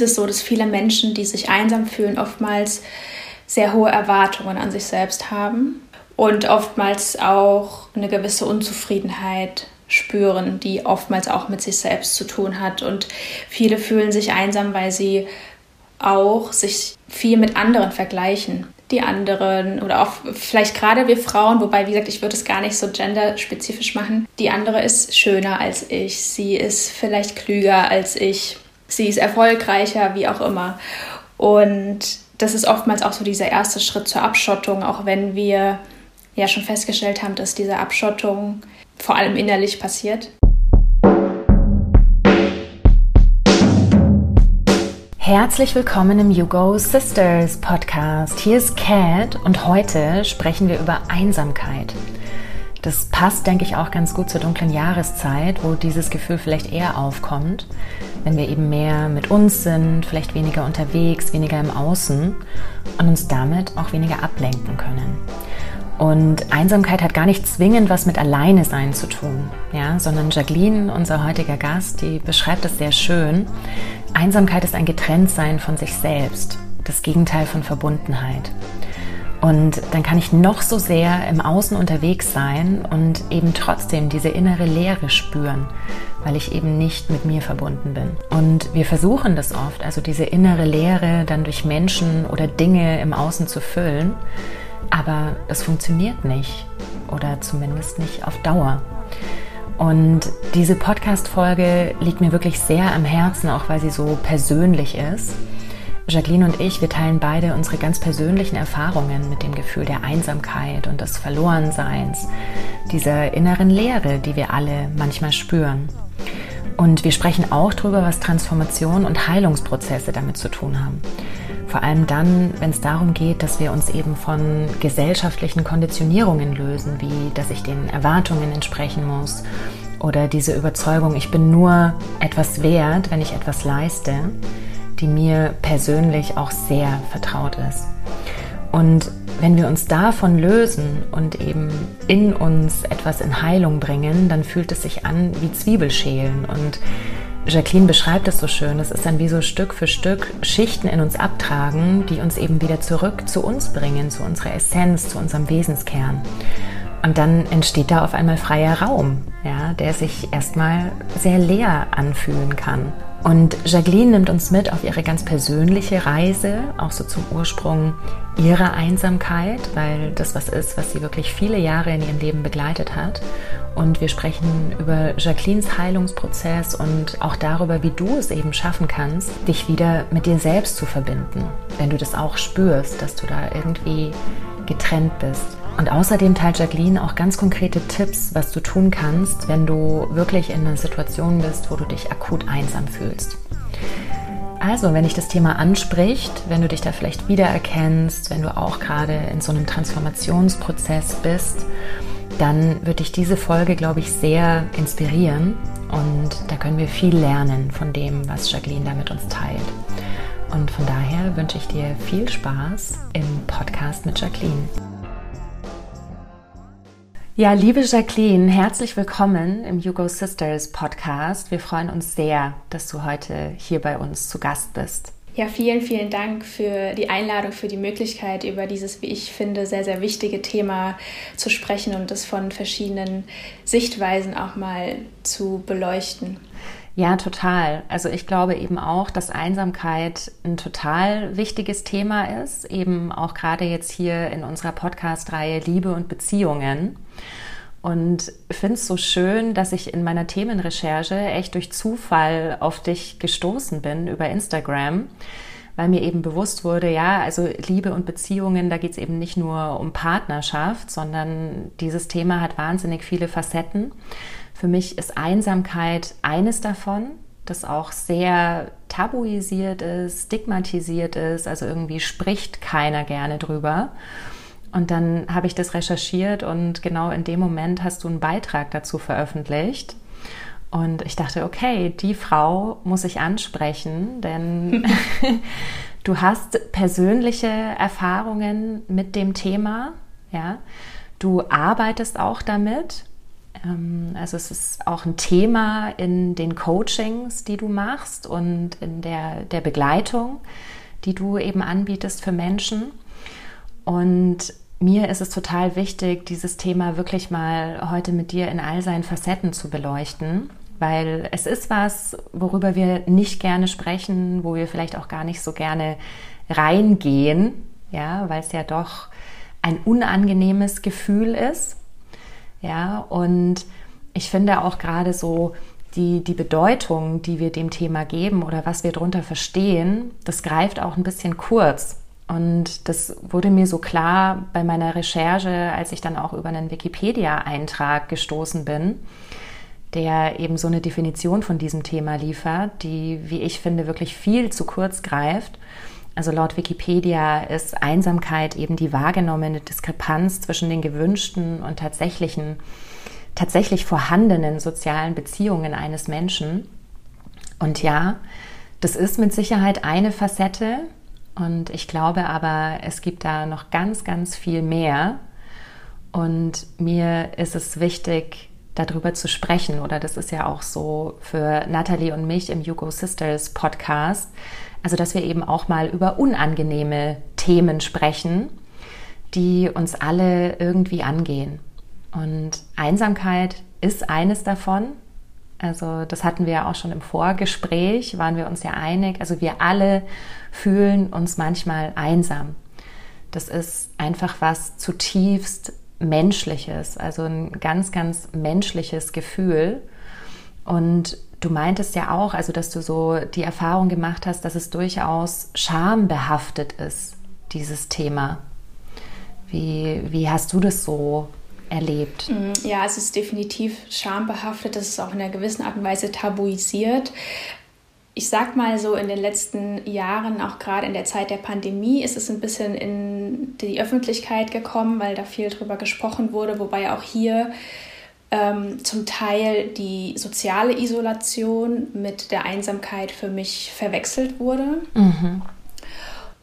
ist es so, dass viele Menschen, die sich einsam fühlen, oftmals sehr hohe Erwartungen an sich selbst haben und oftmals auch eine gewisse Unzufriedenheit spüren, die oftmals auch mit sich selbst zu tun hat. Und viele fühlen sich einsam, weil sie auch sich viel mit anderen vergleichen. Die anderen oder auch vielleicht gerade wir Frauen, wobei, wie gesagt, ich würde es gar nicht so genderspezifisch machen. Die andere ist schöner als ich, sie ist vielleicht klüger als ich, sie ist erfolgreicher, wie auch immer. Und das ist oftmals auch so dieser erste Schritt zur Abschottung, auch wenn wir ja schon festgestellt haben, dass diese Abschottung vor allem innerlich passiert. Herzlich willkommen im You Go Sisters Podcast. Hier ist Kat und heute sprechen wir über Einsamkeit. Das passt, denke ich, auch ganz gut zur dunklen Jahreszeit, wo dieses Gefühl vielleicht eher aufkommt, wenn wir eben mehr mit uns sind, vielleicht weniger unterwegs, weniger im Außen und uns damit auch weniger ablenken können. Und Einsamkeit hat gar nicht zwingend was mit Alleine sein zu tun, ja, sondern Jacqueline, unser heutiger Gast, die beschreibt es sehr schön. Einsamkeit ist ein Getrenntsein von sich selbst, das Gegenteil von Verbundenheit. Und dann kann ich noch so sehr im Außen unterwegs sein und eben trotzdem diese innere Leere spüren, weil ich eben nicht mit mir verbunden bin. Und wir versuchen das oft, also diese innere Leere dann durch Menschen oder Dinge im Außen zu füllen. Aber es funktioniert nicht oder zumindest nicht auf Dauer. Und diese Podcast-Folge liegt mir wirklich sehr am Herzen, auch weil sie so persönlich ist. Jacqueline und ich, wir teilen beide unsere ganz persönlichen Erfahrungen mit dem Gefühl der Einsamkeit und des Verlorenseins, dieser inneren Leere, die wir alle manchmal spüren. Und wir sprechen auch darüber, was Transformation und Heilungsprozesse damit zu tun haben. Vor allem dann, wenn es darum geht, dass wir uns eben von gesellschaftlichen Konditionierungen lösen, wie dass ich den Erwartungen entsprechen muss oder diese Überzeugung, ich bin nur etwas wert, wenn ich etwas leiste, die mir persönlich auch sehr vertraut ist. Und wenn wir uns davon lösen und eben in uns etwas in Heilung bringen, dann fühlt es sich an wie Zwiebelschälen und Jacqueline beschreibt es so schön. Es ist dann wie so Stück für Stück Schichten in uns abtragen, die uns eben wieder zurück zu uns bringen, zu unserer Essenz, zu unserem Wesenskern. Und dann entsteht da auf einmal freier Raum, ja, der sich erstmal sehr leer anfühlen kann. Und Jacqueline nimmt uns mit auf ihre ganz persönliche Reise, auch so zum Ursprung ihrer Einsamkeit, weil das was ist, was sie wirklich viele Jahre in ihrem Leben begleitet hat. Und wir sprechen über Jacquelines Heilungsprozess und auch darüber, wie du es eben schaffen kannst, dich wieder mit dir selbst zu verbinden, wenn du das auch spürst, dass du da irgendwie getrennt bist. Und außerdem teilt Jacqueline auch ganz konkrete Tipps, was du tun kannst, wenn du wirklich in einer Situation bist, wo du dich akut einsam fühlst. Also, wenn dich das Thema anspricht, wenn du dich da vielleicht wiedererkennst, wenn du auch gerade in so einem Transformationsprozess bist, dann wird dich diese Folge, glaube ich, sehr inspirieren und da können wir viel lernen von dem, was Jacqueline da mit uns teilt. Und von daher wünsche ich dir viel Spaß im Podcast mit Jacqueline. Ja, liebe Jacqueline, herzlich willkommen im Hugo Sisters Podcast. Wir freuen uns sehr, dass du heute hier bei uns zu Gast bist. Ja, vielen, vielen Dank für die Einladung, für die Möglichkeit, über dieses, wie ich finde, sehr, sehr wichtige Thema zu sprechen und das von verschiedenen Sichtweisen auch mal zu beleuchten. Ja, total. Also ich glaube eben auch, dass Einsamkeit ein total wichtiges Thema ist, eben auch gerade jetzt hier in unserer Podcast-Reihe Liebe und Beziehungen. Und finde es so schön, dass ich in meiner Themenrecherche echt durch Zufall auf dich gestoßen bin über Instagram, weil mir eben bewusst wurde, ja, also Liebe und Beziehungen, da geht es eben nicht nur um Partnerschaft, sondern dieses Thema hat wahnsinnig viele Facetten. Für mich ist Einsamkeit eines davon, das auch sehr tabuisiert ist, stigmatisiert ist, also irgendwie spricht keiner gerne drüber. Und dann habe ich das recherchiert und genau in dem Moment hast du einen Beitrag dazu veröffentlicht. Und ich dachte, okay, die Frau muss ich ansprechen, denn du hast persönliche Erfahrungen mit dem Thema, ja. Du arbeitest auch damit also es ist auch ein Thema in den Coachings, die du machst und in der, der Begleitung, die du eben anbietest für Menschen. Und mir ist es total wichtig, dieses Thema wirklich mal heute mit dir in all seinen Facetten zu beleuchten, weil es ist was, worüber wir nicht gerne sprechen, wo wir vielleicht auch gar nicht so gerne reingehen, ja, weil es ja doch ein unangenehmes Gefühl ist. Ja, und ich finde auch gerade so die, die Bedeutung, die wir dem Thema geben oder was wir darunter verstehen, das greift auch ein bisschen kurz. Und das wurde mir so klar bei meiner Recherche, als ich dann auch über einen Wikipedia-Eintrag gestoßen bin, der eben so eine Definition von diesem Thema liefert, die, wie ich finde, wirklich viel zu kurz greift. Also laut Wikipedia ist Einsamkeit eben die wahrgenommene Diskrepanz zwischen den gewünschten und tatsächlichen, tatsächlich vorhandenen sozialen Beziehungen eines Menschen. Und ja, das ist mit Sicherheit eine Facette. Und ich glaube aber, es gibt da noch ganz, ganz viel mehr. Und mir ist es wichtig, darüber zu sprechen. Oder das ist ja auch so für Natalie und mich im Yugo Sisters Podcast, also, dass wir eben auch mal über unangenehme Themen sprechen, die uns alle irgendwie angehen. Und Einsamkeit ist eines davon. Also, das hatten wir ja auch schon im Vorgespräch, waren wir uns ja einig. Also, wir alle fühlen uns manchmal einsam. Das ist einfach was zutiefst Menschliches, also ein ganz, ganz menschliches Gefühl. Und Du meintest ja auch, also dass du so die Erfahrung gemacht hast, dass es durchaus schambehaftet ist, dieses Thema. Wie, wie hast du das so erlebt? Mm, ja, es ist definitiv schambehaftet. Das ist auch in einer gewissen Art und Weise tabuisiert. Ich sag mal so, in den letzten Jahren, auch gerade in der Zeit der Pandemie, ist es ein bisschen in die Öffentlichkeit gekommen, weil da viel drüber gesprochen wurde, wobei auch hier ähm, zum Teil die soziale Isolation mit der Einsamkeit für mich verwechselt wurde. Mhm.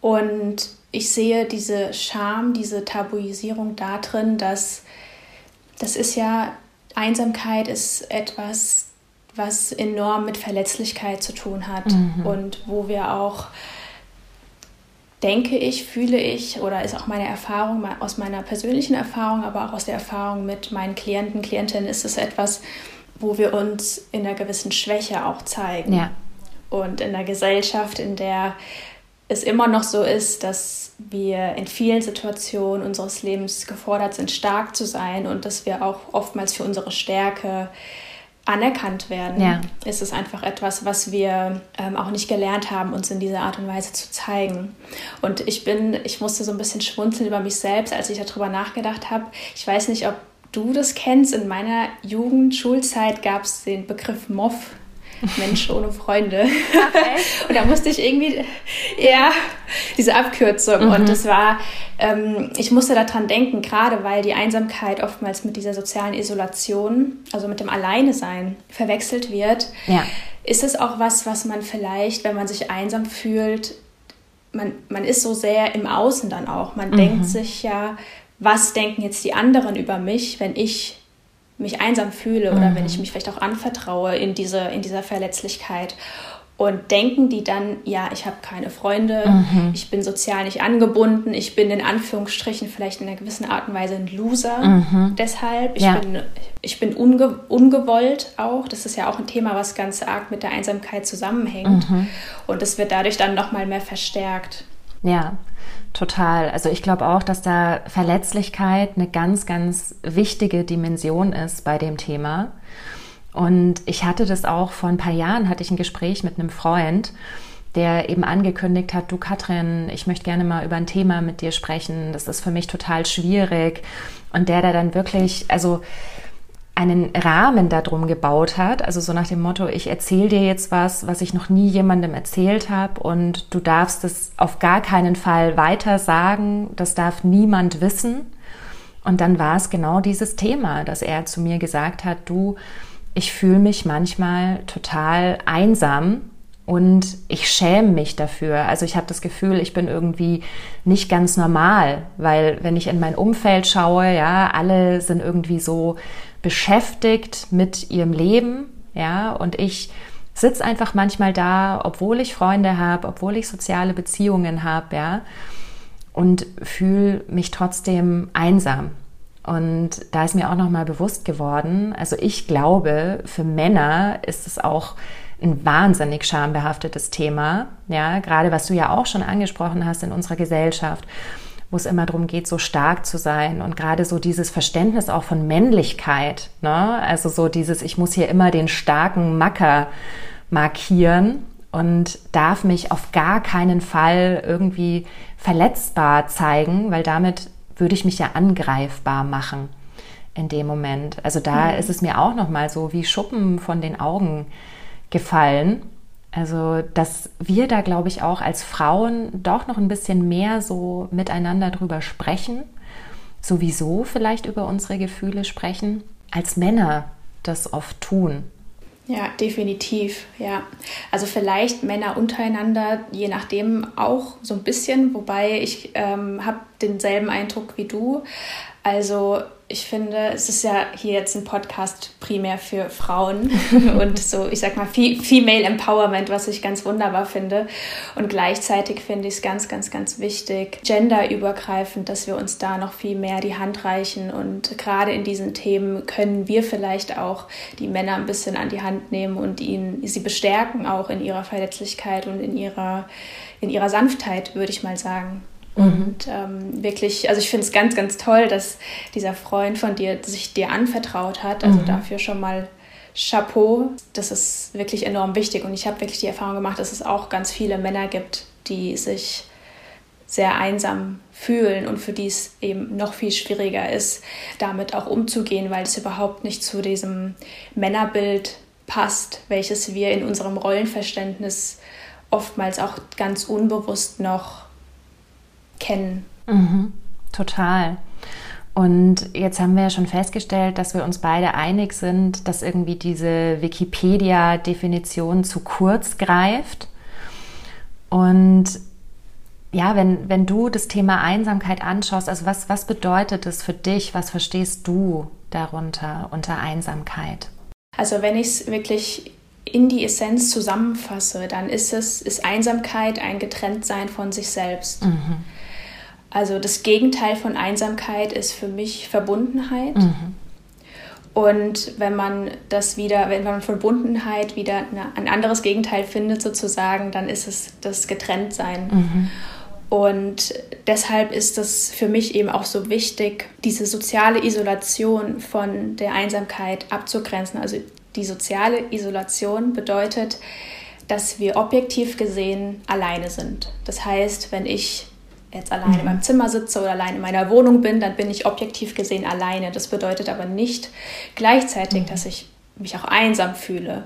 Und ich sehe diese Scham, diese Tabuisierung darin, dass das ist ja, Einsamkeit ist etwas, was enorm mit Verletzlichkeit zu tun hat mhm. und wo wir auch denke ich, fühle ich oder ist auch meine Erfahrung aus meiner persönlichen Erfahrung, aber auch aus der Erfahrung mit meinen Klienten, Klientinnen, ist es etwas, wo wir uns in einer gewissen Schwäche auch zeigen. Ja. Und in einer Gesellschaft, in der es immer noch so ist, dass wir in vielen Situationen unseres Lebens gefordert sind, stark zu sein und dass wir auch oftmals für unsere Stärke anerkannt werden, ja. ist es einfach etwas, was wir ähm, auch nicht gelernt haben, uns in dieser Art und Weise zu zeigen. Und ich bin, ich musste so ein bisschen schmunzeln über mich selbst, als ich darüber nachgedacht habe. Ich weiß nicht, ob du das kennst. In meiner Jugend, Schulzeit gab es den Begriff Moff. Mensch ohne Freunde. Okay. und da musste ich irgendwie, ja, diese Abkürzung. Mhm. Und das war, ähm, ich musste daran denken, gerade weil die Einsamkeit oftmals mit dieser sozialen Isolation, also mit dem Alleinesein, verwechselt wird. Ja. Ist es auch was, was man vielleicht, wenn man sich einsam fühlt, man, man ist so sehr im Außen dann auch. Man mhm. denkt sich ja, was denken jetzt die anderen über mich, wenn ich mich einsam fühle oder mhm. wenn ich mich vielleicht auch anvertraue in, diese, in dieser Verletzlichkeit. Und denken die dann, ja, ich habe keine Freunde, mhm. ich bin sozial nicht angebunden, ich bin in Anführungsstrichen vielleicht in einer gewissen Art und Weise ein Loser mhm. deshalb. Ich ja. bin, ich bin unge ungewollt auch. Das ist ja auch ein Thema, was ganz arg mit der Einsamkeit zusammenhängt. Mhm. Und das wird dadurch dann nochmal mehr verstärkt. Ja, Total. Also ich glaube auch, dass da Verletzlichkeit eine ganz, ganz wichtige Dimension ist bei dem Thema. Und ich hatte das auch vor ein paar Jahren, hatte ich ein Gespräch mit einem Freund, der eben angekündigt hat, du Katrin, ich möchte gerne mal über ein Thema mit dir sprechen. Das ist für mich total schwierig. Und der da dann wirklich, also einen Rahmen darum gebaut hat, also so nach dem Motto, ich erzähle dir jetzt was, was ich noch nie jemandem erzählt habe und du darfst es auf gar keinen Fall weiter sagen, das darf niemand wissen. Und dann war es genau dieses Thema, dass er zu mir gesagt hat, du, ich fühle mich manchmal total einsam und ich schäme mich dafür. Also ich habe das Gefühl, ich bin irgendwie nicht ganz normal, weil wenn ich in mein Umfeld schaue, ja, alle sind irgendwie so beschäftigt mit ihrem Leben, ja, und ich sitze einfach manchmal da, obwohl ich Freunde habe, obwohl ich soziale Beziehungen habe, ja, und fühle mich trotzdem einsam. Und da ist mir auch noch mal bewusst geworden, also ich glaube, für Männer ist es auch ein wahnsinnig schambehaftetes Thema, ja, gerade was du ja auch schon angesprochen hast in unserer Gesellschaft, wo es immer darum geht, so stark zu sein und gerade so dieses Verständnis auch von Männlichkeit, ne? also so dieses, ich muss hier immer den starken Macker markieren und darf mich auf gar keinen Fall irgendwie verletzbar zeigen, weil damit würde ich mich ja angreifbar machen in dem Moment. Also da mhm. ist es mir auch noch mal so wie Schuppen von den Augen gefallen. Also, dass wir da, glaube ich, auch als Frauen doch noch ein bisschen mehr so miteinander drüber sprechen, sowieso vielleicht über unsere Gefühle sprechen, als Männer das oft tun. Ja, definitiv, ja. Also vielleicht Männer untereinander, je nachdem auch so ein bisschen, wobei ich ähm, habe denselben Eindruck wie du. Also ich finde, es ist ja hier jetzt ein Podcast primär für Frauen und so, ich sag mal, Female Empowerment, was ich ganz wunderbar finde. Und gleichzeitig finde ich es ganz, ganz, ganz wichtig, genderübergreifend, dass wir uns da noch viel mehr die Hand reichen. Und gerade in diesen Themen können wir vielleicht auch die Männer ein bisschen an die Hand nehmen und ihnen, sie bestärken auch in ihrer Verletzlichkeit und in ihrer, in ihrer Sanftheit, würde ich mal sagen. Und ähm, wirklich, also ich finde es ganz, ganz toll, dass dieser Freund von dir sich dir anvertraut hat. Also mhm. dafür schon mal Chapeau. Das ist wirklich enorm wichtig. Und ich habe wirklich die Erfahrung gemacht, dass es auch ganz viele Männer gibt, die sich sehr einsam fühlen und für die es eben noch viel schwieriger ist, damit auch umzugehen, weil es überhaupt nicht zu diesem Männerbild passt, welches wir in unserem Rollenverständnis oftmals auch ganz unbewusst noch kennen. Mhm, total. Und jetzt haben wir ja schon festgestellt, dass wir uns beide einig sind, dass irgendwie diese Wikipedia-Definition zu kurz greift. Und ja, wenn, wenn du das Thema Einsamkeit anschaust, also was, was bedeutet das für dich? Was verstehst du darunter unter Einsamkeit? Also wenn ich es wirklich in die Essenz zusammenfasse, dann ist es, ist Einsamkeit ein Getrenntsein von sich selbst. Mhm. Also das Gegenteil von Einsamkeit ist für mich Verbundenheit. Mhm. Und wenn man das wieder, wenn man Verbundenheit wieder ein anderes Gegenteil findet, sozusagen, dann ist es das Getrenntsein. Mhm. Und deshalb ist es für mich eben auch so wichtig, diese soziale Isolation von der Einsamkeit abzugrenzen. Also die soziale Isolation bedeutet, dass wir objektiv gesehen alleine sind. Das heißt, wenn ich jetzt alleine mhm. in meinem Zimmer sitze oder allein in meiner Wohnung bin, dann bin ich objektiv gesehen alleine. Das bedeutet aber nicht gleichzeitig, mhm. dass ich mich auch einsam fühle.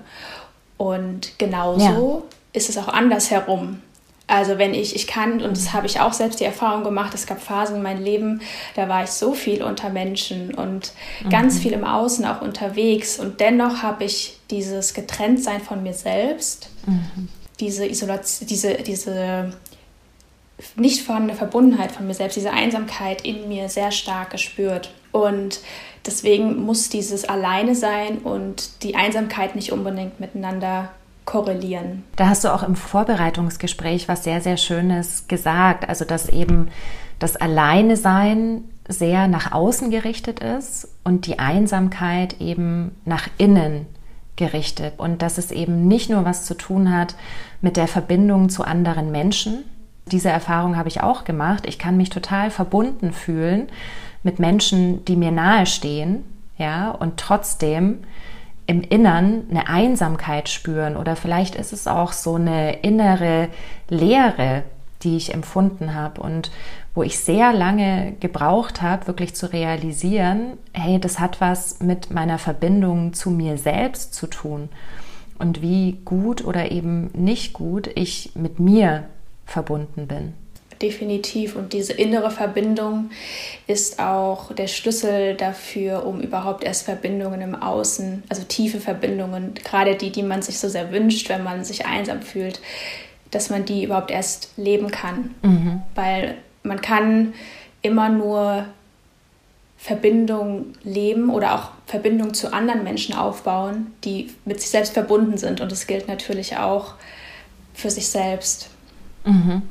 Und genauso ja. ist es auch andersherum. Also wenn ich, ich kann, und das habe ich auch selbst die Erfahrung gemacht, es gab Phasen in meinem Leben, da war ich so viel unter Menschen und mhm. ganz viel im Außen auch unterwegs. Und dennoch habe ich dieses Getrenntsein von mir selbst, mhm. diese Isolation, diese, diese nicht vorhandene Verbundenheit von mir selbst, diese Einsamkeit in mir sehr stark gespürt. Und deswegen muss dieses Alleine sein und die Einsamkeit nicht unbedingt miteinander korrelieren. Da hast du auch im Vorbereitungsgespräch was sehr, sehr Schönes gesagt. Also, dass eben das Alleine sein sehr nach außen gerichtet ist und die Einsamkeit eben nach innen gerichtet. Und dass es eben nicht nur was zu tun hat mit der Verbindung zu anderen Menschen, diese Erfahrung habe ich auch gemacht. Ich kann mich total verbunden fühlen mit Menschen, die mir nahestehen, ja, und trotzdem im Innern eine Einsamkeit spüren oder vielleicht ist es auch so eine innere Leere, die ich empfunden habe und wo ich sehr lange gebraucht habe, wirklich zu realisieren, hey, das hat was mit meiner Verbindung zu mir selbst zu tun und wie gut oder eben nicht gut ich mit mir verbunden bin. definitiv. Und diese innere Verbindung ist auch der Schlüssel dafür, um überhaupt erst Verbindungen im Außen, also tiefe Verbindungen, gerade die, die man sich so sehr wünscht, wenn man sich einsam fühlt, dass man die überhaupt erst leben kann. Mhm. Weil man kann immer nur Verbindung leben oder auch Verbindung zu anderen Menschen aufbauen, die mit sich selbst verbunden sind. Und das gilt natürlich auch für sich selbst. Mhm.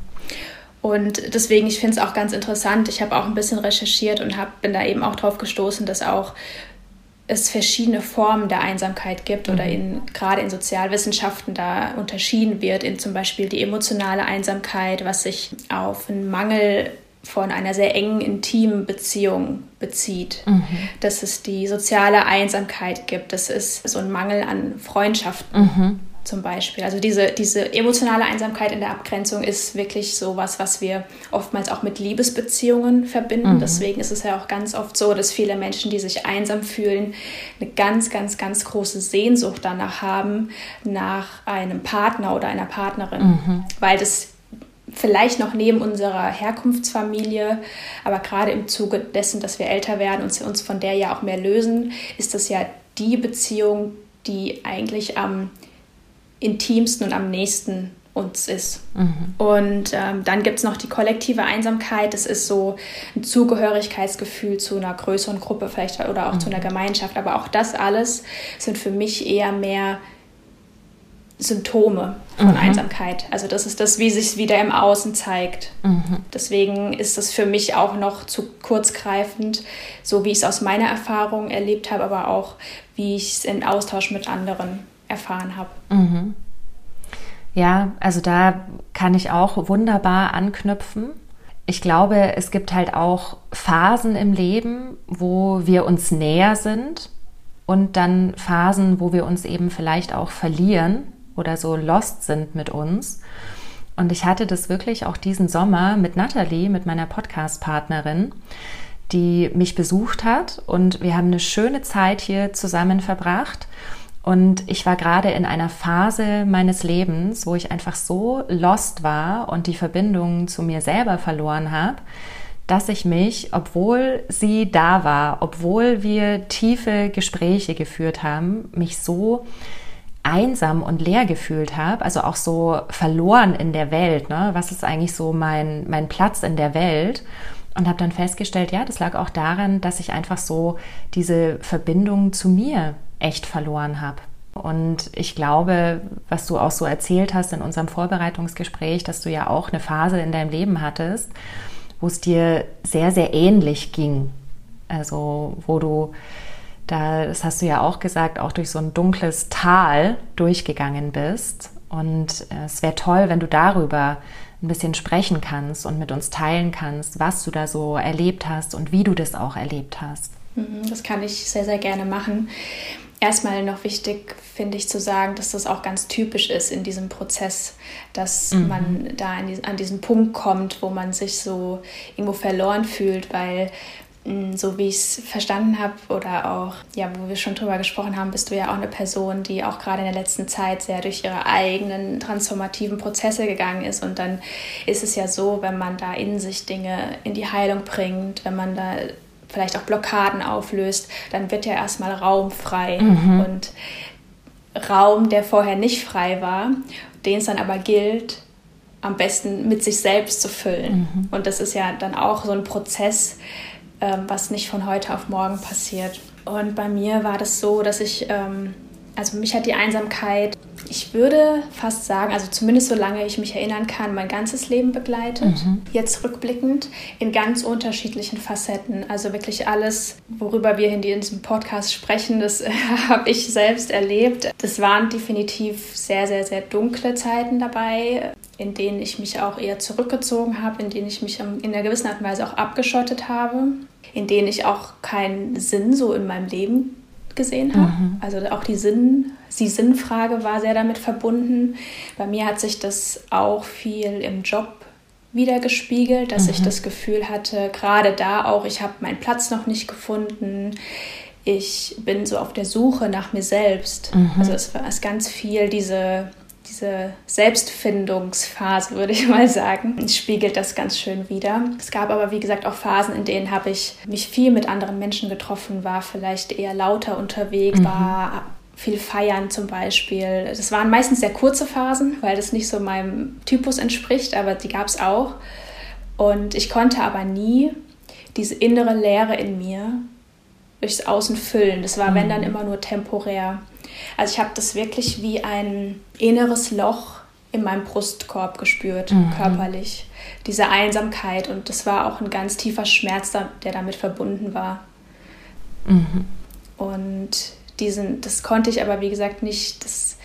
Und deswegen, ich finde es auch ganz interessant. Ich habe auch ein bisschen recherchiert und hab, bin da eben auch drauf gestoßen, dass auch es verschiedene Formen der Einsamkeit gibt mhm. oder in, gerade in Sozialwissenschaften da unterschieden wird, in zum Beispiel die emotionale Einsamkeit, was sich auf einen Mangel von einer sehr engen, intimen Beziehung bezieht. Mhm. Dass es die soziale Einsamkeit gibt, dass es so ein Mangel an Freundschaften mhm zum Beispiel. Also diese, diese emotionale Einsamkeit in der Abgrenzung ist wirklich so was, was wir oftmals auch mit Liebesbeziehungen verbinden. Mhm. Deswegen ist es ja auch ganz oft so, dass viele Menschen, die sich einsam fühlen, eine ganz, ganz, ganz große Sehnsucht danach haben, nach einem Partner oder einer Partnerin, mhm. weil das vielleicht noch neben unserer Herkunftsfamilie, aber gerade im Zuge dessen, dass wir älter werden und uns von der ja auch mehr lösen, ist das ja die Beziehung, die eigentlich am intimsten und am nächsten uns ist. Mhm. Und ähm, dann gibt es noch die kollektive Einsamkeit. Das ist so ein Zugehörigkeitsgefühl zu einer größeren Gruppe vielleicht oder auch mhm. zu einer Gemeinschaft. Aber auch das alles sind für mich eher mehr Symptome von mhm. Einsamkeit. Also das ist das, wie sich es wieder im Außen zeigt. Mhm. Deswegen ist das für mich auch noch zu kurzgreifend, so wie ich es aus meiner Erfahrung erlebt habe, aber auch wie ich es im Austausch mit anderen erfahren habe. Mhm. Ja, also da kann ich auch wunderbar anknüpfen. Ich glaube, es gibt halt auch Phasen im Leben, wo wir uns näher sind und dann Phasen, wo wir uns eben vielleicht auch verlieren oder so lost sind mit uns. Und ich hatte das wirklich auch diesen Sommer mit Natalie, mit meiner Podcast-Partnerin, die mich besucht hat und wir haben eine schöne Zeit hier zusammen verbracht. Und ich war gerade in einer Phase meines Lebens, wo ich einfach so lost war und die Verbindung zu mir selber verloren habe, dass ich mich, obwohl sie da war, obwohl wir tiefe Gespräche geführt haben, mich so einsam und leer gefühlt habe, also auch so verloren in der Welt. Ne? Was ist eigentlich so mein, mein Platz in der Welt? Und habe dann festgestellt, ja, das lag auch daran, dass ich einfach so diese Verbindung zu mir echt verloren habe. Und ich glaube, was du auch so erzählt hast in unserem Vorbereitungsgespräch, dass du ja auch eine Phase in deinem Leben hattest, wo es dir sehr, sehr ähnlich ging. Also wo du da, das hast du ja auch gesagt, auch durch so ein dunkles Tal durchgegangen bist. Und äh, es wäre toll, wenn du darüber ein bisschen sprechen kannst und mit uns teilen kannst, was du da so erlebt hast und wie du das auch erlebt hast. Mhm, das kann ich sehr, sehr gerne machen. Erstmal noch wichtig finde ich zu sagen, dass das auch ganz typisch ist in diesem Prozess, dass mhm. man da an diesen Punkt kommt, wo man sich so irgendwo verloren fühlt, weil mm, so wie ich es verstanden habe oder auch, ja, wo wir schon drüber gesprochen haben, bist du ja auch eine Person, die auch gerade in der letzten Zeit sehr durch ihre eigenen transformativen Prozesse gegangen ist. Und dann ist es ja so, wenn man da in sich Dinge in die Heilung bringt, wenn man da vielleicht auch Blockaden auflöst, dann wird ja erstmal Raum frei. Mhm. Und Raum, der vorher nicht frei war, den es dann aber gilt, am besten mit sich selbst zu füllen. Mhm. Und das ist ja dann auch so ein Prozess, ähm, was nicht von heute auf morgen passiert. Und bei mir war das so, dass ich, ähm, also mich hat die Einsamkeit ich würde fast sagen, also zumindest solange ich mich erinnern kann, mein ganzes Leben begleitet. Mhm. Jetzt rückblickend in ganz unterschiedlichen Facetten. Also wirklich alles, worüber wir in diesem Podcast sprechen, das habe ich selbst erlebt. Das waren definitiv sehr, sehr, sehr dunkle Zeiten dabei, in denen ich mich auch eher zurückgezogen habe, in denen ich mich in einer gewissen Art und Weise auch abgeschottet habe, in denen ich auch keinen Sinn so in meinem Leben gesehen habe. Mhm. Also auch die Sinn, die Sinnfrage war sehr damit verbunden. Bei mir hat sich das auch viel im Job wieder gespiegelt, dass mhm. ich das Gefühl hatte, gerade da auch, ich habe meinen Platz noch nicht gefunden. Ich bin so auf der Suche nach mir selbst. Mhm. Also es war ganz viel diese, diese Selbstfindungsphase, würde ich mal sagen, spiegelt das ganz schön wieder. Es gab aber, wie gesagt, auch Phasen, in denen habe ich mich viel mit anderen Menschen getroffen, war vielleicht eher lauter unterwegs, mhm. war viel feiern zum Beispiel. Das waren meistens sehr kurze Phasen, weil das nicht so meinem Typus entspricht, aber die gab es auch. Und ich konnte aber nie diese innere Leere in mir durchs Außen füllen. Das war, mhm. wenn dann immer nur temporär. Also ich habe das wirklich wie ein inneres Loch in meinem Brustkorb gespürt, mhm. körperlich. Diese Einsamkeit und das war auch ein ganz tiefer Schmerz, der damit verbunden war. Mhm. Und diesen, das konnte ich aber, wie gesagt, nicht. Das,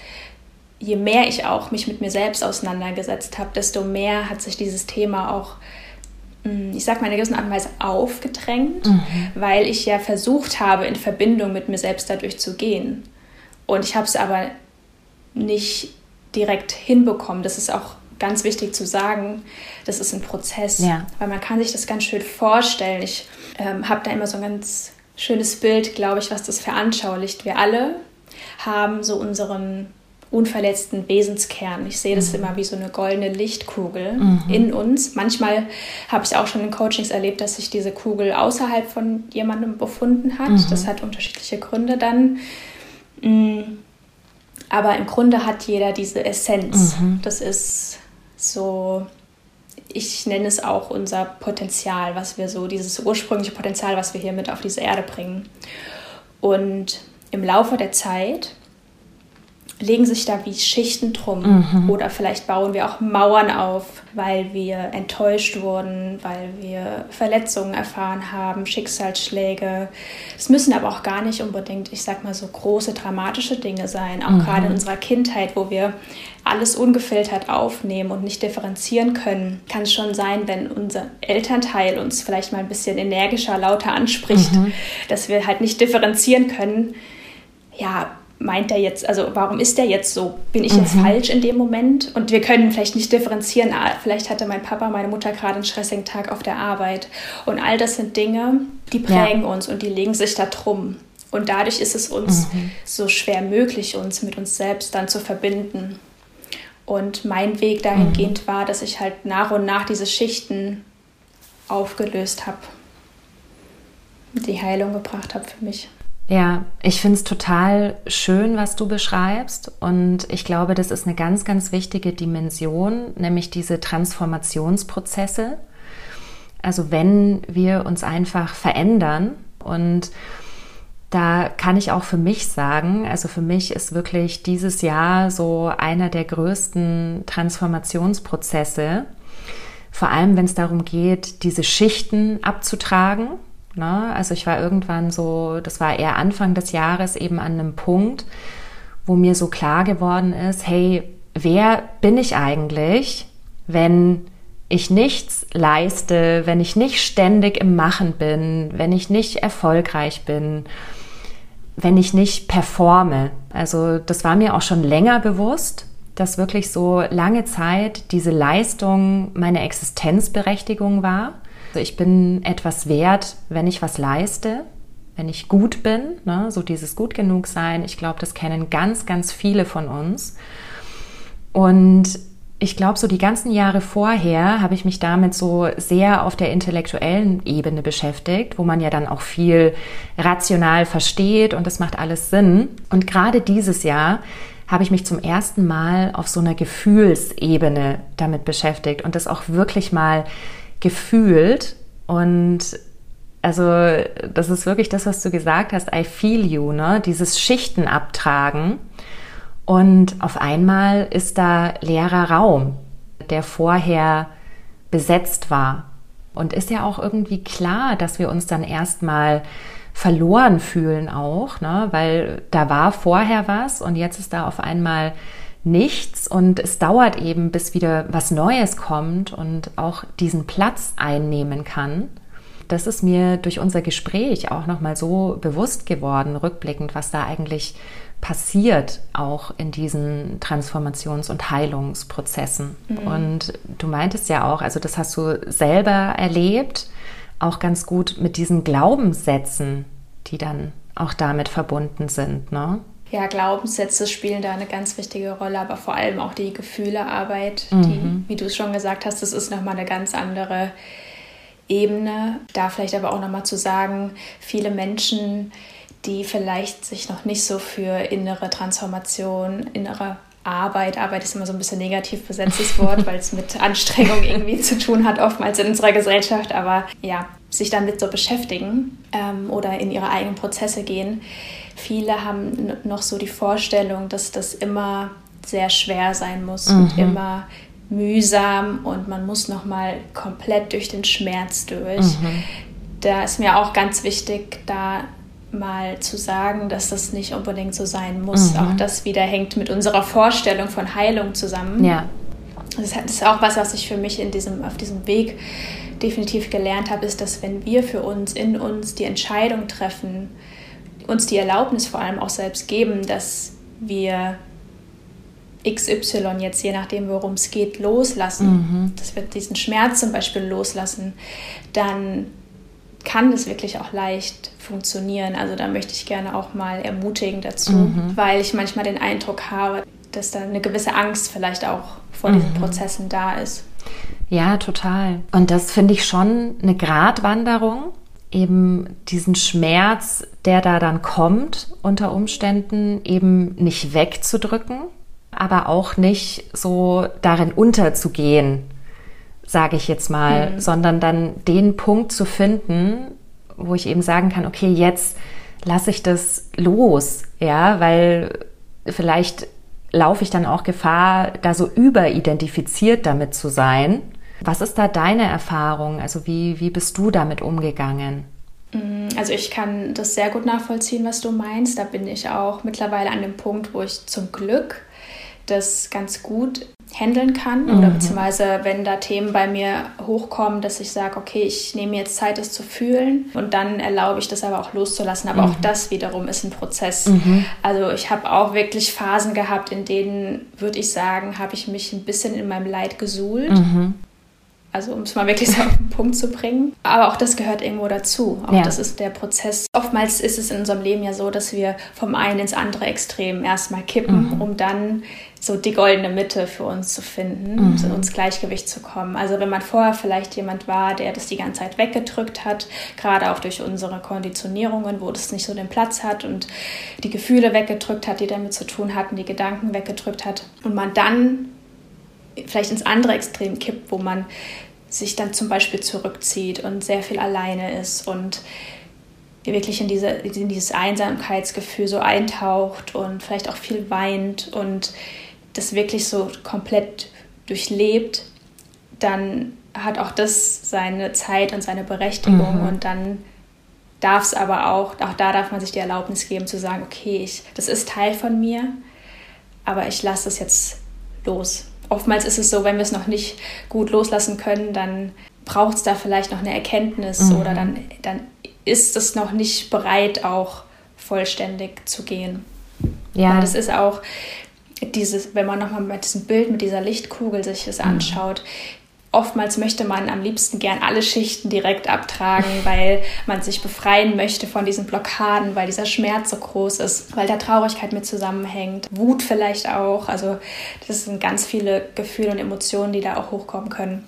je mehr ich auch mich mit mir selbst auseinandergesetzt habe, desto mehr hat sich dieses Thema auch hm, ich sag mal, in einer gewissen Art und Weise aufgedrängt, mhm. weil ich ja versucht habe, in Verbindung mit mir selbst dadurch zu gehen. Und ich habe es aber nicht direkt hinbekommen. Das ist auch ganz wichtig zu sagen. Das ist ein Prozess, ja. weil man kann sich das ganz schön vorstellen. Ich ähm, habe da immer so ein ganz schönes Bild, glaube ich, was das veranschaulicht. Wir alle haben so unseren unverletzten Wesenskern. Ich sehe das mhm. immer wie so eine goldene Lichtkugel mhm. in uns. Manchmal habe ich auch schon in Coachings erlebt, dass sich diese Kugel außerhalb von jemandem befunden hat. Mhm. Das hat unterschiedliche Gründe dann. Mm. Aber im Grunde hat jeder diese Essenz. Mhm. Das ist so ich nenne es auch unser Potenzial, was wir so, dieses ursprüngliche Potenzial, was wir hier mit auf diese Erde bringen. Und im Laufe der Zeit legen sich da wie Schichten drum. Mhm. Oder vielleicht bauen wir auch Mauern auf, weil wir enttäuscht wurden, weil wir Verletzungen erfahren haben, Schicksalsschläge. Es müssen aber auch gar nicht unbedingt, ich sag mal, so große dramatische Dinge sein. Auch mhm. gerade in unserer Kindheit, wo wir alles ungefiltert aufnehmen und nicht differenzieren können, kann es schon sein, wenn unser Elternteil uns vielleicht mal ein bisschen energischer, lauter anspricht, mhm. dass wir halt nicht differenzieren können. Ja, meint er jetzt, also warum ist er jetzt so? Bin ich jetzt mhm. falsch in dem Moment? Und wir können vielleicht nicht differenzieren, ah, vielleicht hatte mein Papa, meine Mutter gerade einen stressigen Tag auf der Arbeit. Und all das sind Dinge, die prägen ja. uns und die legen sich da drum. Und dadurch ist es uns mhm. so schwer möglich, uns mit uns selbst dann zu verbinden. Und mein Weg dahingehend mhm. war, dass ich halt nach und nach diese Schichten aufgelöst habe, die Heilung gebracht habe für mich. Ja, ich finde es total schön, was du beschreibst. Und ich glaube, das ist eine ganz, ganz wichtige Dimension, nämlich diese Transformationsprozesse. Also wenn wir uns einfach verändern und da kann ich auch für mich sagen, also für mich ist wirklich dieses Jahr so einer der größten Transformationsprozesse, vor allem wenn es darum geht, diese Schichten abzutragen Ne? Also ich war irgendwann so, das war eher Anfang des Jahres eben an einem Punkt, wo mir so klar geworden ist, hey, wer bin ich eigentlich, wenn ich nichts leiste, wenn ich nicht ständig im Machen bin, wenn ich nicht erfolgreich bin, wenn ich nicht performe. Also das war mir auch schon länger bewusst, dass wirklich so lange Zeit diese Leistung meine Existenzberechtigung war. Also ich bin etwas wert, wenn ich was leiste, wenn ich gut bin, ne? so dieses gut genug sein. Ich glaube, das kennen ganz, ganz viele von uns. Und ich glaube, so die ganzen Jahre vorher habe ich mich damit so sehr auf der intellektuellen Ebene beschäftigt, wo man ja dann auch viel rational versteht und das macht alles Sinn. Und gerade dieses Jahr habe ich mich zum ersten Mal auf so einer Gefühlsebene damit beschäftigt und das auch wirklich mal gefühlt. Und also das ist wirklich das, was du gesagt hast, I feel you, ne? Dieses Schichten abtragen. Und auf einmal ist da leerer Raum, der vorher besetzt war. Und ist ja auch irgendwie klar, dass wir uns dann erstmal verloren fühlen auch, ne? weil da war vorher was und jetzt ist da auf einmal nichts und es dauert eben, bis wieder was Neues kommt und auch diesen Platz einnehmen kann. Das ist mir durch unser Gespräch auch nochmal so bewusst geworden, rückblickend, was da eigentlich passiert, auch in diesen Transformations- und Heilungsprozessen. Mhm. Und du meintest ja auch, also das hast du selber erlebt, auch ganz gut mit diesen Glaubenssätzen, die dann auch damit verbunden sind, ne? Ja, Glaubenssätze spielen da eine ganz wichtige Rolle, aber vor allem auch die Gefühlearbeit, mhm. die, wie du es schon gesagt hast, das ist nochmal eine ganz andere Ebene. Da vielleicht aber auch nochmal zu sagen, viele Menschen, die vielleicht sich noch nicht so für innere Transformation, innere Arbeit, Arbeit ist immer so ein bisschen negativ besetztes Wort, weil es mit Anstrengung irgendwie zu tun hat, oftmals in unserer Gesellschaft, aber ja, sich damit so beschäftigen ähm, oder in ihre eigenen Prozesse gehen. Viele haben noch so die Vorstellung, dass das immer sehr schwer sein muss mhm. und immer mühsam und man muss noch mal komplett durch den Schmerz durch. Mhm. Da ist mir auch ganz wichtig, da mal zu sagen, dass das nicht unbedingt so sein muss. Mhm. Auch das wieder hängt mit unserer Vorstellung von Heilung zusammen. Ja. Das ist auch was, was ich für mich in diesem, auf diesem Weg definitiv gelernt habe, ist, dass wenn wir für uns in uns die Entscheidung treffen, uns die Erlaubnis vor allem auch selbst geben, dass wir XY jetzt, je nachdem, worum es geht, loslassen, mhm. dass wir diesen Schmerz zum Beispiel loslassen, dann kann das wirklich auch leicht funktionieren. Also da möchte ich gerne auch mal ermutigen dazu, mhm. weil ich manchmal den Eindruck habe, dass da eine gewisse Angst vielleicht auch vor mhm. diesen Prozessen da ist. Ja, total. Und das finde ich schon eine Gratwanderung, eben diesen Schmerz, der da dann kommt, unter Umständen eben nicht wegzudrücken, aber auch nicht so darin unterzugehen, sage ich jetzt mal, mhm. sondern dann den Punkt zu finden, wo ich eben sagen kann, okay, jetzt lasse ich das los, ja, weil vielleicht laufe ich dann auch Gefahr, da so überidentifiziert damit zu sein. Was ist da deine Erfahrung? Also wie, wie bist du damit umgegangen? Mm, also ich kann das sehr gut nachvollziehen, was du meinst. Da bin ich auch mittlerweile an dem Punkt, wo ich zum Glück das ganz gut handeln kann mhm. oder beziehungsweise wenn da Themen bei mir hochkommen, dass ich sage, okay, ich nehme jetzt Zeit, das zu fühlen und dann erlaube ich das aber auch loszulassen. Aber mhm. auch das wiederum ist ein Prozess. Mhm. Also ich habe auch wirklich Phasen gehabt, in denen, würde ich sagen, habe ich mich ein bisschen in meinem Leid gesuhlt. Also um es mal wirklich so auf den Punkt zu bringen. Aber auch das gehört irgendwo dazu. Auch ja. das ist der Prozess. Oftmals ist es in unserem Leben ja so, dass wir vom einen ins andere Extrem erstmal kippen, mhm. um dann so die goldene Mitte für uns zu finden, mhm. so ins Gleichgewicht zu kommen. Also wenn man vorher vielleicht jemand war, der das die ganze Zeit weggedrückt hat, gerade auch durch unsere Konditionierungen, wo das nicht so den Platz hat und die Gefühle weggedrückt hat, die damit zu tun hatten, die Gedanken weggedrückt hat und man dann vielleicht ins andere Extrem kippt, wo man sich dann zum Beispiel zurückzieht und sehr viel alleine ist und wirklich in, diese, in dieses Einsamkeitsgefühl so eintaucht und vielleicht auch viel weint und das wirklich so komplett durchlebt, dann hat auch das seine Zeit und seine Berechtigung mhm. und dann darf es aber auch, auch da darf man sich die Erlaubnis geben zu sagen, okay, ich, das ist Teil von mir, aber ich lasse es jetzt los oftmals ist es so, wenn wir es noch nicht gut loslassen können, dann braucht es da vielleicht noch eine Erkenntnis mhm. oder dann, dann ist es noch nicht bereit, auch vollständig zu gehen. Ja. Und das ist auch dieses, wenn man nochmal mit diesem Bild, mit dieser Lichtkugel sich das mhm. anschaut, oftmals möchte man am liebsten gern alle Schichten direkt abtragen, weil man sich befreien möchte von diesen Blockaden, weil dieser Schmerz so groß ist, weil da Traurigkeit mit zusammenhängt, Wut vielleicht auch. Also das sind ganz viele Gefühle und Emotionen, die da auch hochkommen können.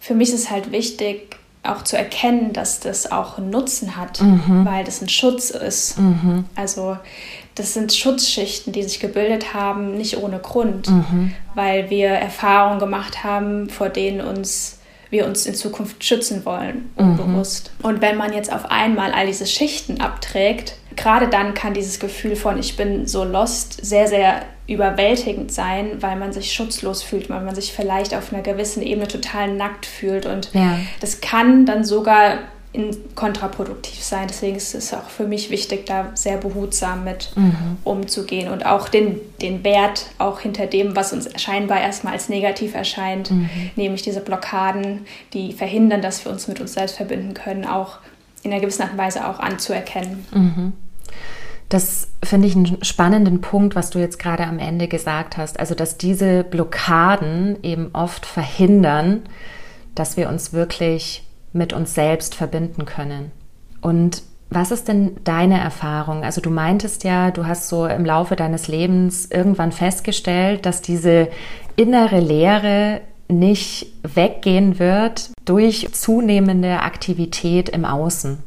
Für mich ist es halt wichtig, auch zu erkennen, dass das auch einen Nutzen hat, mhm. weil das ein Schutz ist. Mhm. Also das sind Schutzschichten, die sich gebildet haben, nicht ohne Grund, mhm. weil wir Erfahrungen gemacht haben, vor denen uns wir uns in Zukunft schützen wollen, unbewusst. Mhm. Und wenn man jetzt auf einmal all diese Schichten abträgt, gerade dann kann dieses Gefühl von ich bin so lost sehr, sehr überwältigend sein, weil man sich schutzlos fühlt, weil man sich vielleicht auf einer gewissen Ebene total nackt fühlt. Und ja. das kann dann sogar in, kontraproduktiv sein. Deswegen ist es auch für mich wichtig, da sehr behutsam mit mhm. umzugehen und auch den, den Wert auch hinter dem, was uns scheinbar erstmal als negativ erscheint, mhm. nämlich diese Blockaden, die verhindern, dass wir uns mit uns selbst verbinden können, auch in einer gewissen Art und Weise auch anzuerkennen. Mhm. Das finde ich einen spannenden Punkt, was du jetzt gerade am Ende gesagt hast. Also, dass diese Blockaden eben oft verhindern, dass wir uns wirklich mit uns selbst verbinden können. Und Was ist denn deine Erfahrung? Also du meintest ja, du hast so im Laufe deines Lebens irgendwann festgestellt, dass diese innere Leere nicht weggehen wird durch zunehmende Aktivität im Außen.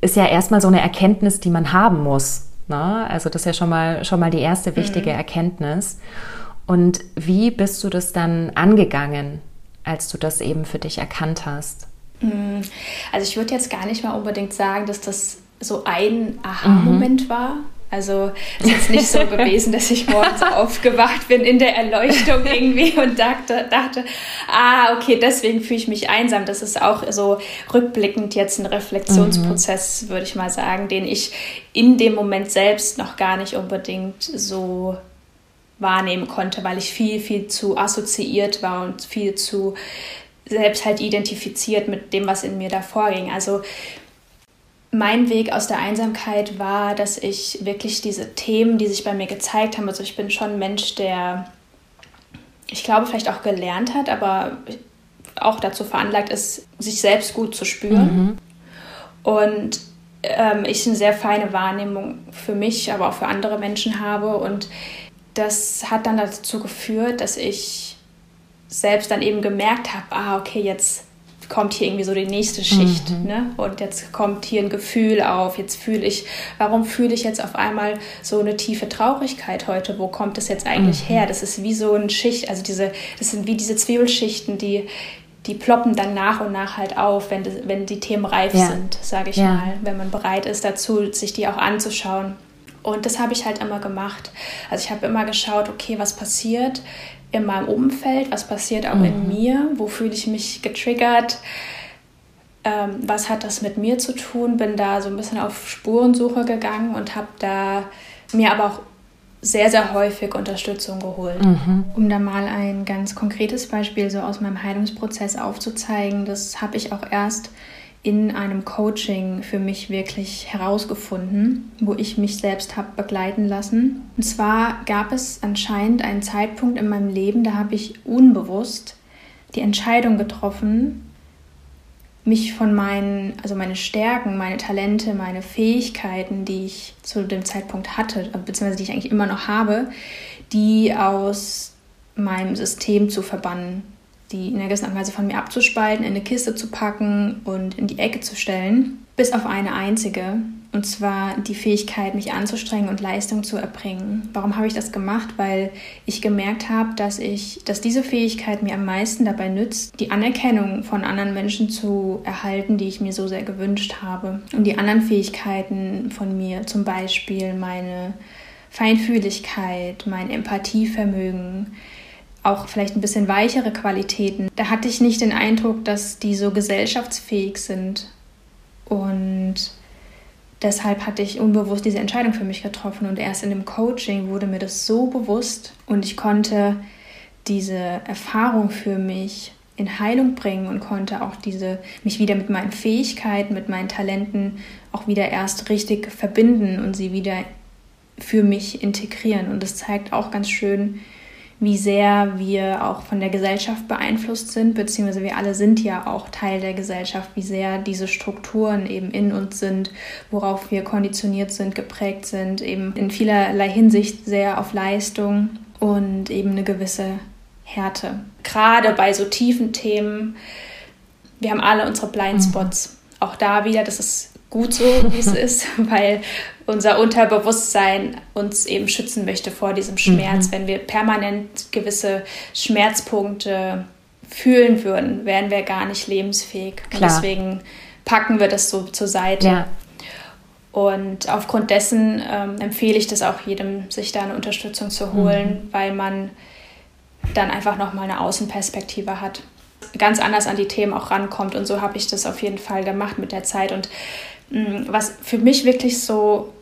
Ist ja erstmal so eine Erkenntnis, die man haben muss. Ne? Also das ist ja schon mal, schon mal die erste wichtige mhm. Erkenntnis. Und wie bist du das dann angegangen, als du das eben für dich erkannt hast? Mhm. Also ich würde jetzt gar nicht mal unbedingt sagen, dass das so ein Aha-Moment mhm. war. Also es ist jetzt nicht so gewesen, dass ich morgens aufgewacht bin in der Erleuchtung irgendwie und dachte, dachte, ah, okay, deswegen fühle ich mich einsam. Das ist auch so rückblickend jetzt ein Reflexionsprozess, mhm. würde ich mal sagen, den ich in dem Moment selbst noch gar nicht unbedingt so wahrnehmen konnte, weil ich viel, viel zu assoziiert war und viel zu selbst halt identifiziert mit dem, was in mir da vorging. Also mein Weg aus der Einsamkeit war, dass ich wirklich diese Themen, die sich bei mir gezeigt haben, also ich bin schon ein Mensch, der, ich glaube, vielleicht auch gelernt hat, aber auch dazu veranlagt ist, sich selbst gut zu spüren. Mhm. Und ähm, ich eine sehr feine Wahrnehmung für mich, aber auch für andere Menschen habe. Und das hat dann dazu geführt, dass ich selbst dann eben gemerkt habe, ah, okay, jetzt kommt hier irgendwie so die nächste Schicht. Mhm. Ne? Und jetzt kommt hier ein Gefühl auf. Jetzt fühle ich, warum fühle ich jetzt auf einmal so eine tiefe Traurigkeit heute? Wo kommt das jetzt eigentlich mhm. her? Das ist wie so eine Schicht, also diese, das sind wie diese Zwiebelschichten, die, die ploppen dann nach und nach halt auf, wenn, wenn die Themen reif ja. sind, sage ich ja. mal. Wenn man bereit ist dazu, sich die auch anzuschauen. Und das habe ich halt immer gemacht. Also ich habe immer geschaut, okay, was passiert, in meinem Umfeld, was passiert auch mhm. in mir, wo fühle ich mich getriggert, ähm, was hat das mit mir zu tun, bin da so ein bisschen auf Spurensuche gegangen und habe da mir aber auch sehr, sehr häufig Unterstützung geholt. Mhm. Um da mal ein ganz konkretes Beispiel so aus meinem Heilungsprozess aufzuzeigen, das habe ich auch erst in einem Coaching für mich wirklich herausgefunden, wo ich mich selbst habe begleiten lassen. Und zwar gab es anscheinend einen Zeitpunkt in meinem Leben, da habe ich unbewusst die Entscheidung getroffen, mich von meinen, also meine Stärken, meine Talente, meine Fähigkeiten, die ich zu dem Zeitpunkt hatte, beziehungsweise die ich eigentlich immer noch habe, die aus meinem System zu verbannen die in der gewissen Weise von mir abzuspalten, in eine Kiste zu packen und in die Ecke zu stellen, bis auf eine einzige, und zwar die Fähigkeit, mich anzustrengen und Leistung zu erbringen. Warum habe ich das gemacht? Weil ich gemerkt habe, dass ich, dass diese Fähigkeit mir am meisten dabei nützt, die Anerkennung von anderen Menschen zu erhalten, die ich mir so sehr gewünscht habe. Und die anderen Fähigkeiten von mir, zum Beispiel meine Feinfühligkeit, mein Empathievermögen, auch vielleicht ein bisschen weichere Qualitäten. Da hatte ich nicht den Eindruck, dass die so gesellschaftsfähig sind. Und deshalb hatte ich unbewusst diese Entscheidung für mich getroffen. Und erst in dem Coaching wurde mir das so bewusst und ich konnte diese Erfahrung für mich in Heilung bringen und konnte auch diese mich wieder mit meinen Fähigkeiten, mit meinen Talenten auch wieder erst richtig verbinden und sie wieder für mich integrieren. Und das zeigt auch ganz schön, wie sehr wir auch von der Gesellschaft beeinflusst sind, beziehungsweise wir alle sind ja auch Teil der Gesellschaft, wie sehr diese Strukturen eben in uns sind, worauf wir konditioniert sind, geprägt sind, eben in vielerlei Hinsicht sehr auf Leistung und eben eine gewisse Härte. Gerade bei so tiefen Themen, wir haben alle unsere Blindspots. Mhm. Auch da wieder, das ist gut so, wie es ist, weil unser Unterbewusstsein uns eben schützen möchte vor diesem Schmerz. Mhm. Wenn wir permanent gewisse Schmerzpunkte fühlen würden, wären wir gar nicht lebensfähig. Und deswegen packen wir das so zur Seite. Ja. Und aufgrund dessen ähm, empfehle ich das auch jedem, sich da eine Unterstützung zu holen, mhm. weil man dann einfach nochmal eine Außenperspektive hat. Ganz anders an die Themen auch rankommt. Und so habe ich das auf jeden Fall gemacht mit der Zeit. Und was für mich wirklich so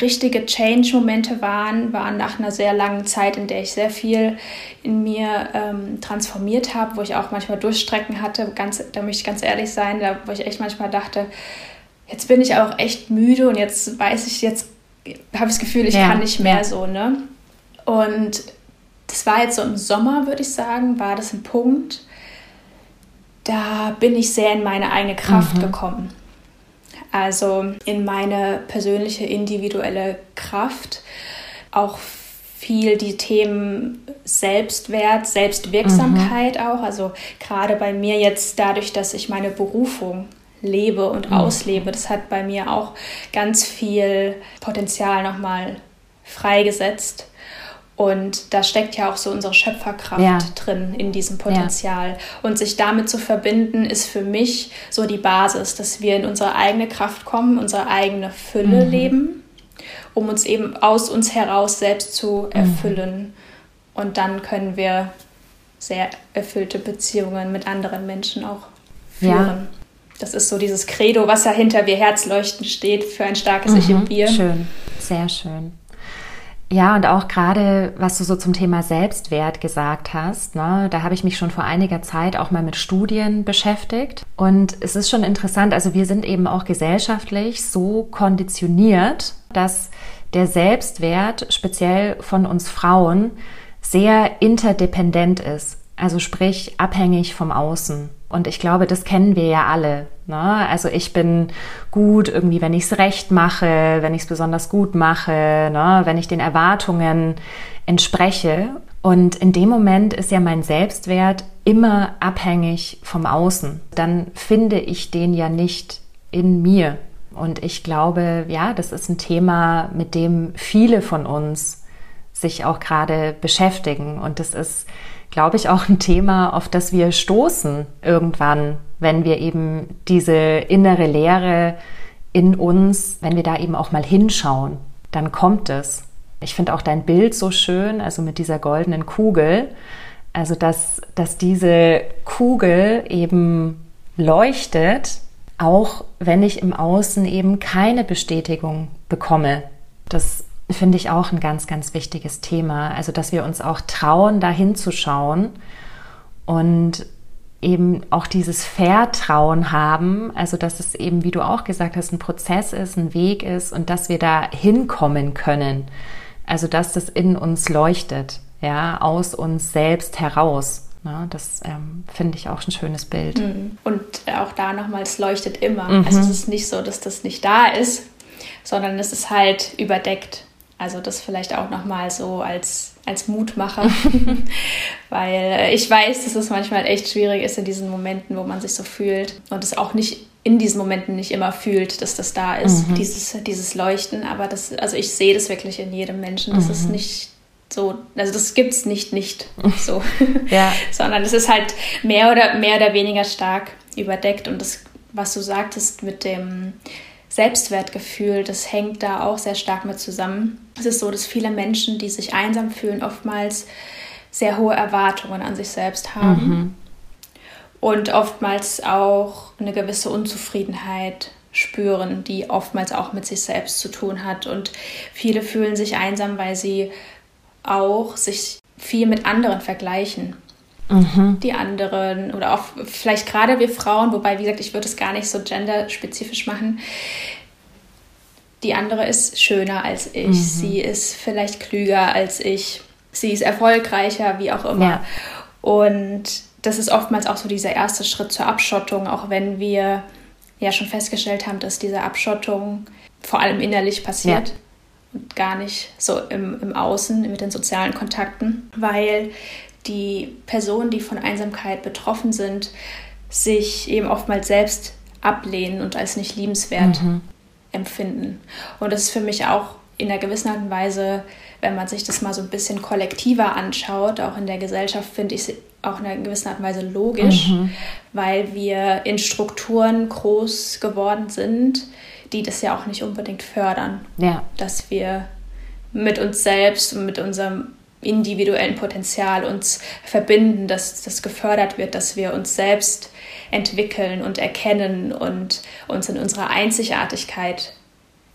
richtige Change-Momente waren, waren nach einer sehr langen Zeit, in der ich sehr viel in mir ähm, transformiert habe, wo ich auch manchmal Durchstrecken hatte, ganz, da möchte ich ganz ehrlich sein, da, wo ich echt manchmal dachte, jetzt bin ich auch echt müde und jetzt weiß ich, jetzt habe ich das Gefühl, ich ja, kann nicht mehr so, ne? Und das war jetzt so im Sommer, würde ich sagen, war das ein Punkt, da bin ich sehr in meine eigene Kraft mhm. gekommen Also in meine persönliche individuelle Kraft, auch viel die Themen Selbstwert, Selbstwirksamkeit mhm. auch. Also gerade bei mir jetzt dadurch, dass ich meine Berufung lebe und mhm. auslebe, das hat bei mir auch ganz viel Potenzial nochmal freigesetzt. Und da steckt ja auch so unsere Schöpferkraft ja. drin in diesem Potenzial. Ja. Und sich damit zu verbinden, ist für mich so die Basis, dass wir in unsere eigene Kraft kommen, unsere eigene Fülle mhm. leben, um uns eben aus uns heraus selbst zu mhm. erfüllen. Mhm. Und dann können wir sehr erfüllte Beziehungen mit anderen Menschen auch führen. Ja. Das ist so dieses Credo, was ja hinter wir Herzleuchten steht für ein starkes mhm. Ich im Bier. Schön, sehr schön. Ja, und auch gerade, was du so zum Thema Selbstwert gesagt hast, ne, da habe ich mich schon vor einiger Zeit auch mal mit Studien beschäftigt. Und es ist schon interessant, also wir sind eben auch gesellschaftlich so konditioniert, dass der Selbstwert speziell von uns Frauen sehr interdependent ist. Also sprich abhängig vom Außen. Und ich glaube, das kennen wir ja alle. Ne? Also ich bin gut irgendwie, wenn ich es recht mache, wenn ich es besonders gut mache, ne? wenn ich den Erwartungen entspreche. Und in dem Moment ist ja mein Selbstwert immer abhängig vom Außen. Dann finde ich den ja nicht in mir. Und ich glaube, ja, das ist ein Thema, mit dem viele von uns sich auch gerade beschäftigen. Und das ist glaube ich, auch ein Thema, auf das wir stoßen irgendwann, wenn wir eben diese innere Leere in uns, wenn wir da eben auch mal hinschauen, dann kommt es. Ich finde auch dein Bild so schön, also mit dieser goldenen Kugel. Also, dass, dass diese Kugel eben leuchtet, auch wenn ich im Außen eben keine Bestätigung bekomme. Das finde ich auch ein ganz, ganz wichtiges Thema. Also, dass wir uns auch trauen, da hinzuschauen und eben auch dieses Vertrauen haben, also dass es eben, wie du auch gesagt hast, ein Prozess ist, ein Weg ist und dass wir da hinkommen können. Also dass das in uns leuchtet, ja, aus uns selbst heraus. Ja, das ähm, finde ich auch ein schönes Bild. Mhm. Und auch da nochmal, es leuchtet immer. Mhm. Also es ist nicht so, dass das nicht da ist, sondern es ist halt überdeckt. Also das vielleicht auch nochmal so als, als Mutmacher, weil äh, ich weiß, dass es manchmal echt schwierig ist in diesen Momenten, wo man sich so fühlt und es auch nicht in diesen Momenten nicht immer fühlt, dass das da ist, mhm. dieses, dieses Leuchten. Aber das, also ich sehe das wirklich in jedem Menschen. Das mhm. ist nicht so, also das gibt es nicht nicht so, ja. sondern es ist halt mehr oder mehr oder weniger stark überdeckt und das, was du sagtest mit dem Selbstwertgefühl, das hängt da auch sehr stark mit zusammen. Es ist so, dass viele Menschen, die sich einsam fühlen, oftmals sehr hohe Erwartungen an sich selbst haben mhm. und oftmals auch eine gewisse Unzufriedenheit spüren, die oftmals auch mit sich selbst zu tun hat. Und viele fühlen sich einsam, weil sie auch sich viel mit anderen vergleichen mhm. die anderen oder auch vielleicht gerade wir Frauen, wobei, wie gesagt, ich würde es gar nicht so genderspezifisch machen. Die andere ist schöner als ich, mhm. sie ist vielleicht klüger als ich, sie ist erfolgreicher, wie auch immer. Ja. Und das ist oftmals auch so dieser erste Schritt zur Abschottung, auch wenn wir ja schon festgestellt haben, dass diese Abschottung vor allem innerlich passiert. Ja und gar nicht so im, im Außen mit den sozialen Kontakten, weil die Personen, die von Einsamkeit betroffen sind, sich eben oftmals selbst ablehnen und als nicht liebenswert mhm. empfinden. Und das ist für mich auch in einer gewissen Art und Weise, wenn man sich das mal so ein bisschen kollektiver anschaut, auch in der Gesellschaft, finde ich es auch in einer gewissen Art und Weise logisch, mhm. weil wir in Strukturen groß geworden sind, die das ja auch nicht unbedingt fördern. Ja. Dass wir mit uns selbst und mit unserem individuellen Potenzial uns verbinden, dass das gefördert wird, dass wir uns selbst entwickeln und erkennen und uns in unserer Einzigartigkeit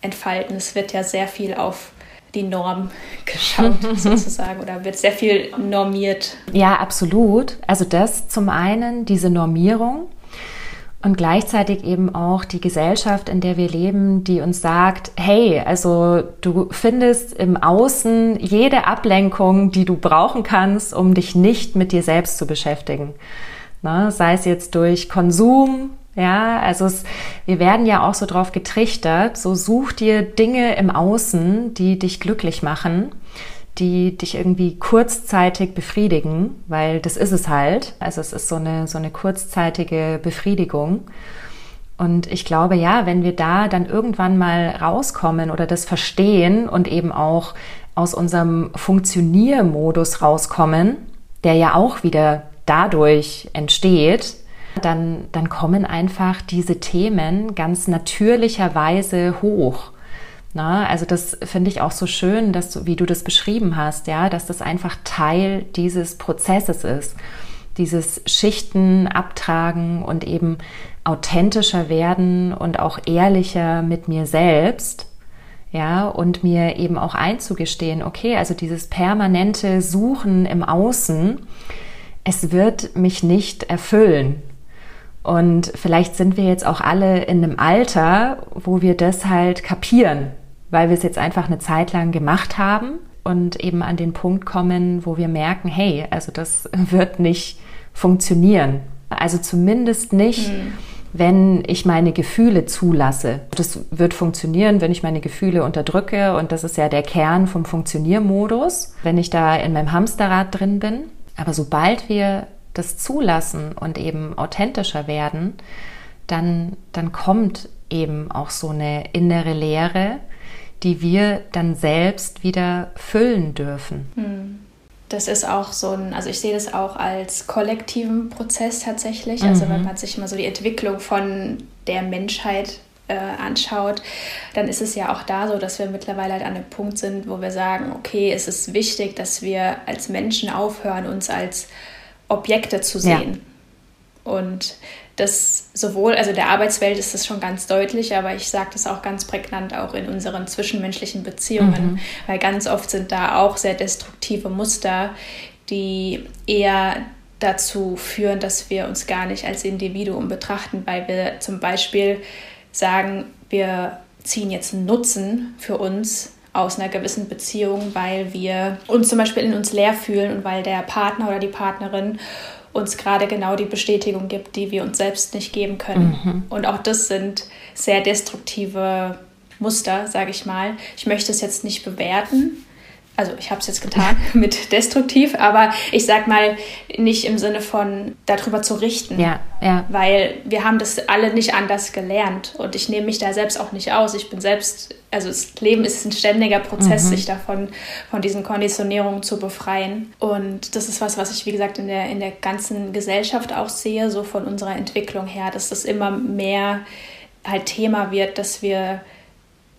entfalten. Es wird ja sehr viel auf die Norm geschaut, sozusagen, oder wird sehr viel normiert. Ja, absolut. Also das zum einen, diese Normierung und gleichzeitig eben auch die Gesellschaft, in der wir leben, die uns sagt, hey, also du findest im Außen jede Ablenkung, die du brauchen kannst, um dich nicht mit dir selbst zu beschäftigen. Na, sei es jetzt durch Konsum, Ja, also es, wir werden ja auch so drauf getrichtert, so such dir Dinge im Außen, die dich glücklich machen, die dich irgendwie kurzzeitig befriedigen, weil das ist es halt. Also es ist so eine, so eine kurzzeitige Befriedigung. Und ich glaube, ja, wenn wir da dann irgendwann mal rauskommen oder das verstehen und eben auch aus unserem Funktioniermodus rauskommen, der ja auch wieder dadurch entsteht, dann, dann kommen einfach diese Themen ganz natürlicherweise hoch. Na, also das finde ich auch so schön, dass du, wie du das beschrieben hast, ja, dass das einfach Teil dieses Prozesses ist. Dieses Schichten abtragen und eben authentischer werden und auch ehrlicher mit mir selbst. Ja, und mir eben auch einzugestehen, okay, also dieses permanente Suchen im Außen, es wird mich nicht erfüllen. Und vielleicht sind wir jetzt auch alle in einem Alter, wo wir das halt kapieren, weil wir es jetzt einfach eine Zeit lang gemacht haben und eben an den Punkt kommen, wo wir merken, hey, also das wird nicht funktionieren. Also zumindest nicht, mhm. wenn ich meine Gefühle zulasse. Das wird funktionieren, wenn ich meine Gefühle unterdrücke und das ist ja der Kern vom Funktioniermodus, wenn ich da in meinem Hamsterrad drin bin. Aber sobald wir das zulassen und eben authentischer werden, dann, dann kommt eben auch so eine innere Leere, die wir dann selbst wieder füllen dürfen. Hm. Das ist auch so ein, also ich sehe das auch als kollektiven Prozess tatsächlich. Also mhm. wenn man sich mal so die Entwicklung von der Menschheit äh, anschaut, dann ist es ja auch da so, dass wir mittlerweile halt an einem Punkt sind, wo wir sagen, okay, es ist wichtig, dass wir als Menschen aufhören, uns als Objekte zu sehen. Ja. Und das sowohl, also der Arbeitswelt ist das schon ganz deutlich, aber ich sage das auch ganz prägnant auch in unseren zwischenmenschlichen Beziehungen, mhm. weil ganz oft sind da auch sehr destruktive Muster, die eher dazu führen, dass wir uns gar nicht als Individuum betrachten, weil wir zum Beispiel sagen, wir ziehen jetzt einen Nutzen für uns aus einer gewissen Beziehung, weil wir uns zum Beispiel in uns leer fühlen und weil der Partner oder die Partnerin uns gerade genau die Bestätigung gibt, die wir uns selbst nicht geben können. Mhm. Und auch das sind sehr destruktive Muster, sage ich mal. Ich möchte es jetzt nicht bewerten, also ich habe es jetzt getan mit destruktiv, aber ich sag mal nicht im Sinne von darüber zu richten. Ja, ja. Weil wir haben das alle nicht anders gelernt und ich nehme mich da selbst auch nicht aus. Ich bin selbst, also das Leben ist ein ständiger Prozess, mhm. sich davon, von diesen Konditionierungen zu befreien. Und das ist was, was ich, wie gesagt, in der, in der ganzen Gesellschaft auch sehe, so von unserer Entwicklung her, dass das immer mehr halt Thema wird, dass wir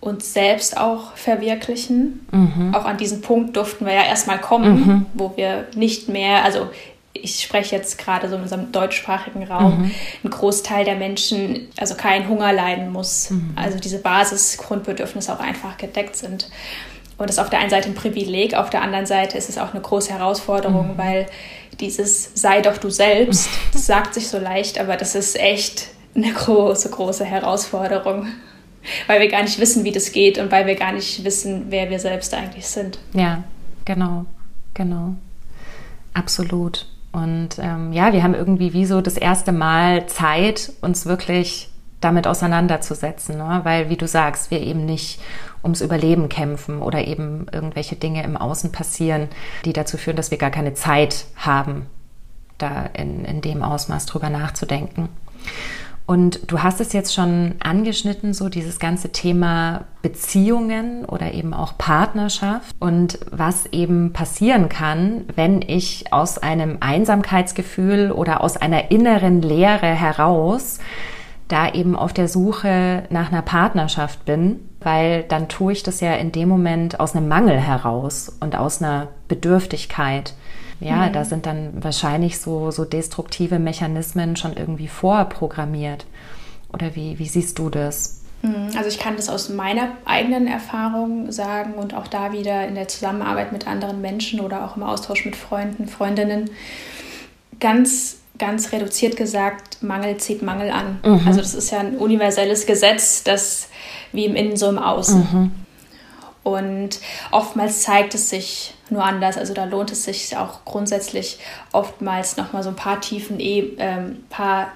uns selbst auch verwirklichen. Mhm. Auch an diesen Punkt durften wir ja erstmal kommen, mhm. wo wir nicht mehr, also ich spreche jetzt gerade so in unserem deutschsprachigen Raum, mhm. ein Großteil der Menschen also keinen Hunger leiden muss. Mhm. Also diese Basisgrundbedürfnisse auch einfach gedeckt sind. Und das ist auf der einen Seite ein Privileg, auf der anderen Seite ist es auch eine große Herausforderung, mhm. weil dieses sei doch du selbst, das sagt sich so leicht, aber das ist echt eine große, große Herausforderung weil wir gar nicht wissen, wie das geht und weil wir gar nicht wissen, wer wir selbst eigentlich sind. Ja, genau, genau. Absolut. Und ähm, ja, wir haben irgendwie wie so das erste Mal Zeit, uns wirklich damit auseinanderzusetzen, ne? weil, wie du sagst, wir eben nicht ums Überleben kämpfen oder eben irgendwelche Dinge im Außen passieren, die dazu führen, dass wir gar keine Zeit haben, da in, in dem Ausmaß drüber nachzudenken. Und du hast es jetzt schon angeschnitten, so dieses ganze Thema Beziehungen oder eben auch Partnerschaft und was eben passieren kann, wenn ich aus einem Einsamkeitsgefühl oder aus einer inneren Leere heraus da eben auf der Suche nach einer Partnerschaft bin, weil dann tue ich das ja in dem Moment aus einem Mangel heraus und aus einer Bedürftigkeit. Ja, mhm. da sind dann wahrscheinlich so, so destruktive Mechanismen schon irgendwie vorprogrammiert. Oder wie, wie siehst du das? Mhm. Also ich kann das aus meiner eigenen Erfahrung sagen und auch da wieder in der Zusammenarbeit mit anderen Menschen oder auch im Austausch mit Freunden, Freundinnen. Ganz, ganz reduziert gesagt, Mangel zieht Mangel an. Mhm. Also das ist ja ein universelles Gesetz, das wie im Innen so im Außen. Mhm. Und oftmals zeigt es sich nur anders. Also da lohnt es sich auch grundsätzlich oftmals nochmal so ein paar tiefen, e ähm, paar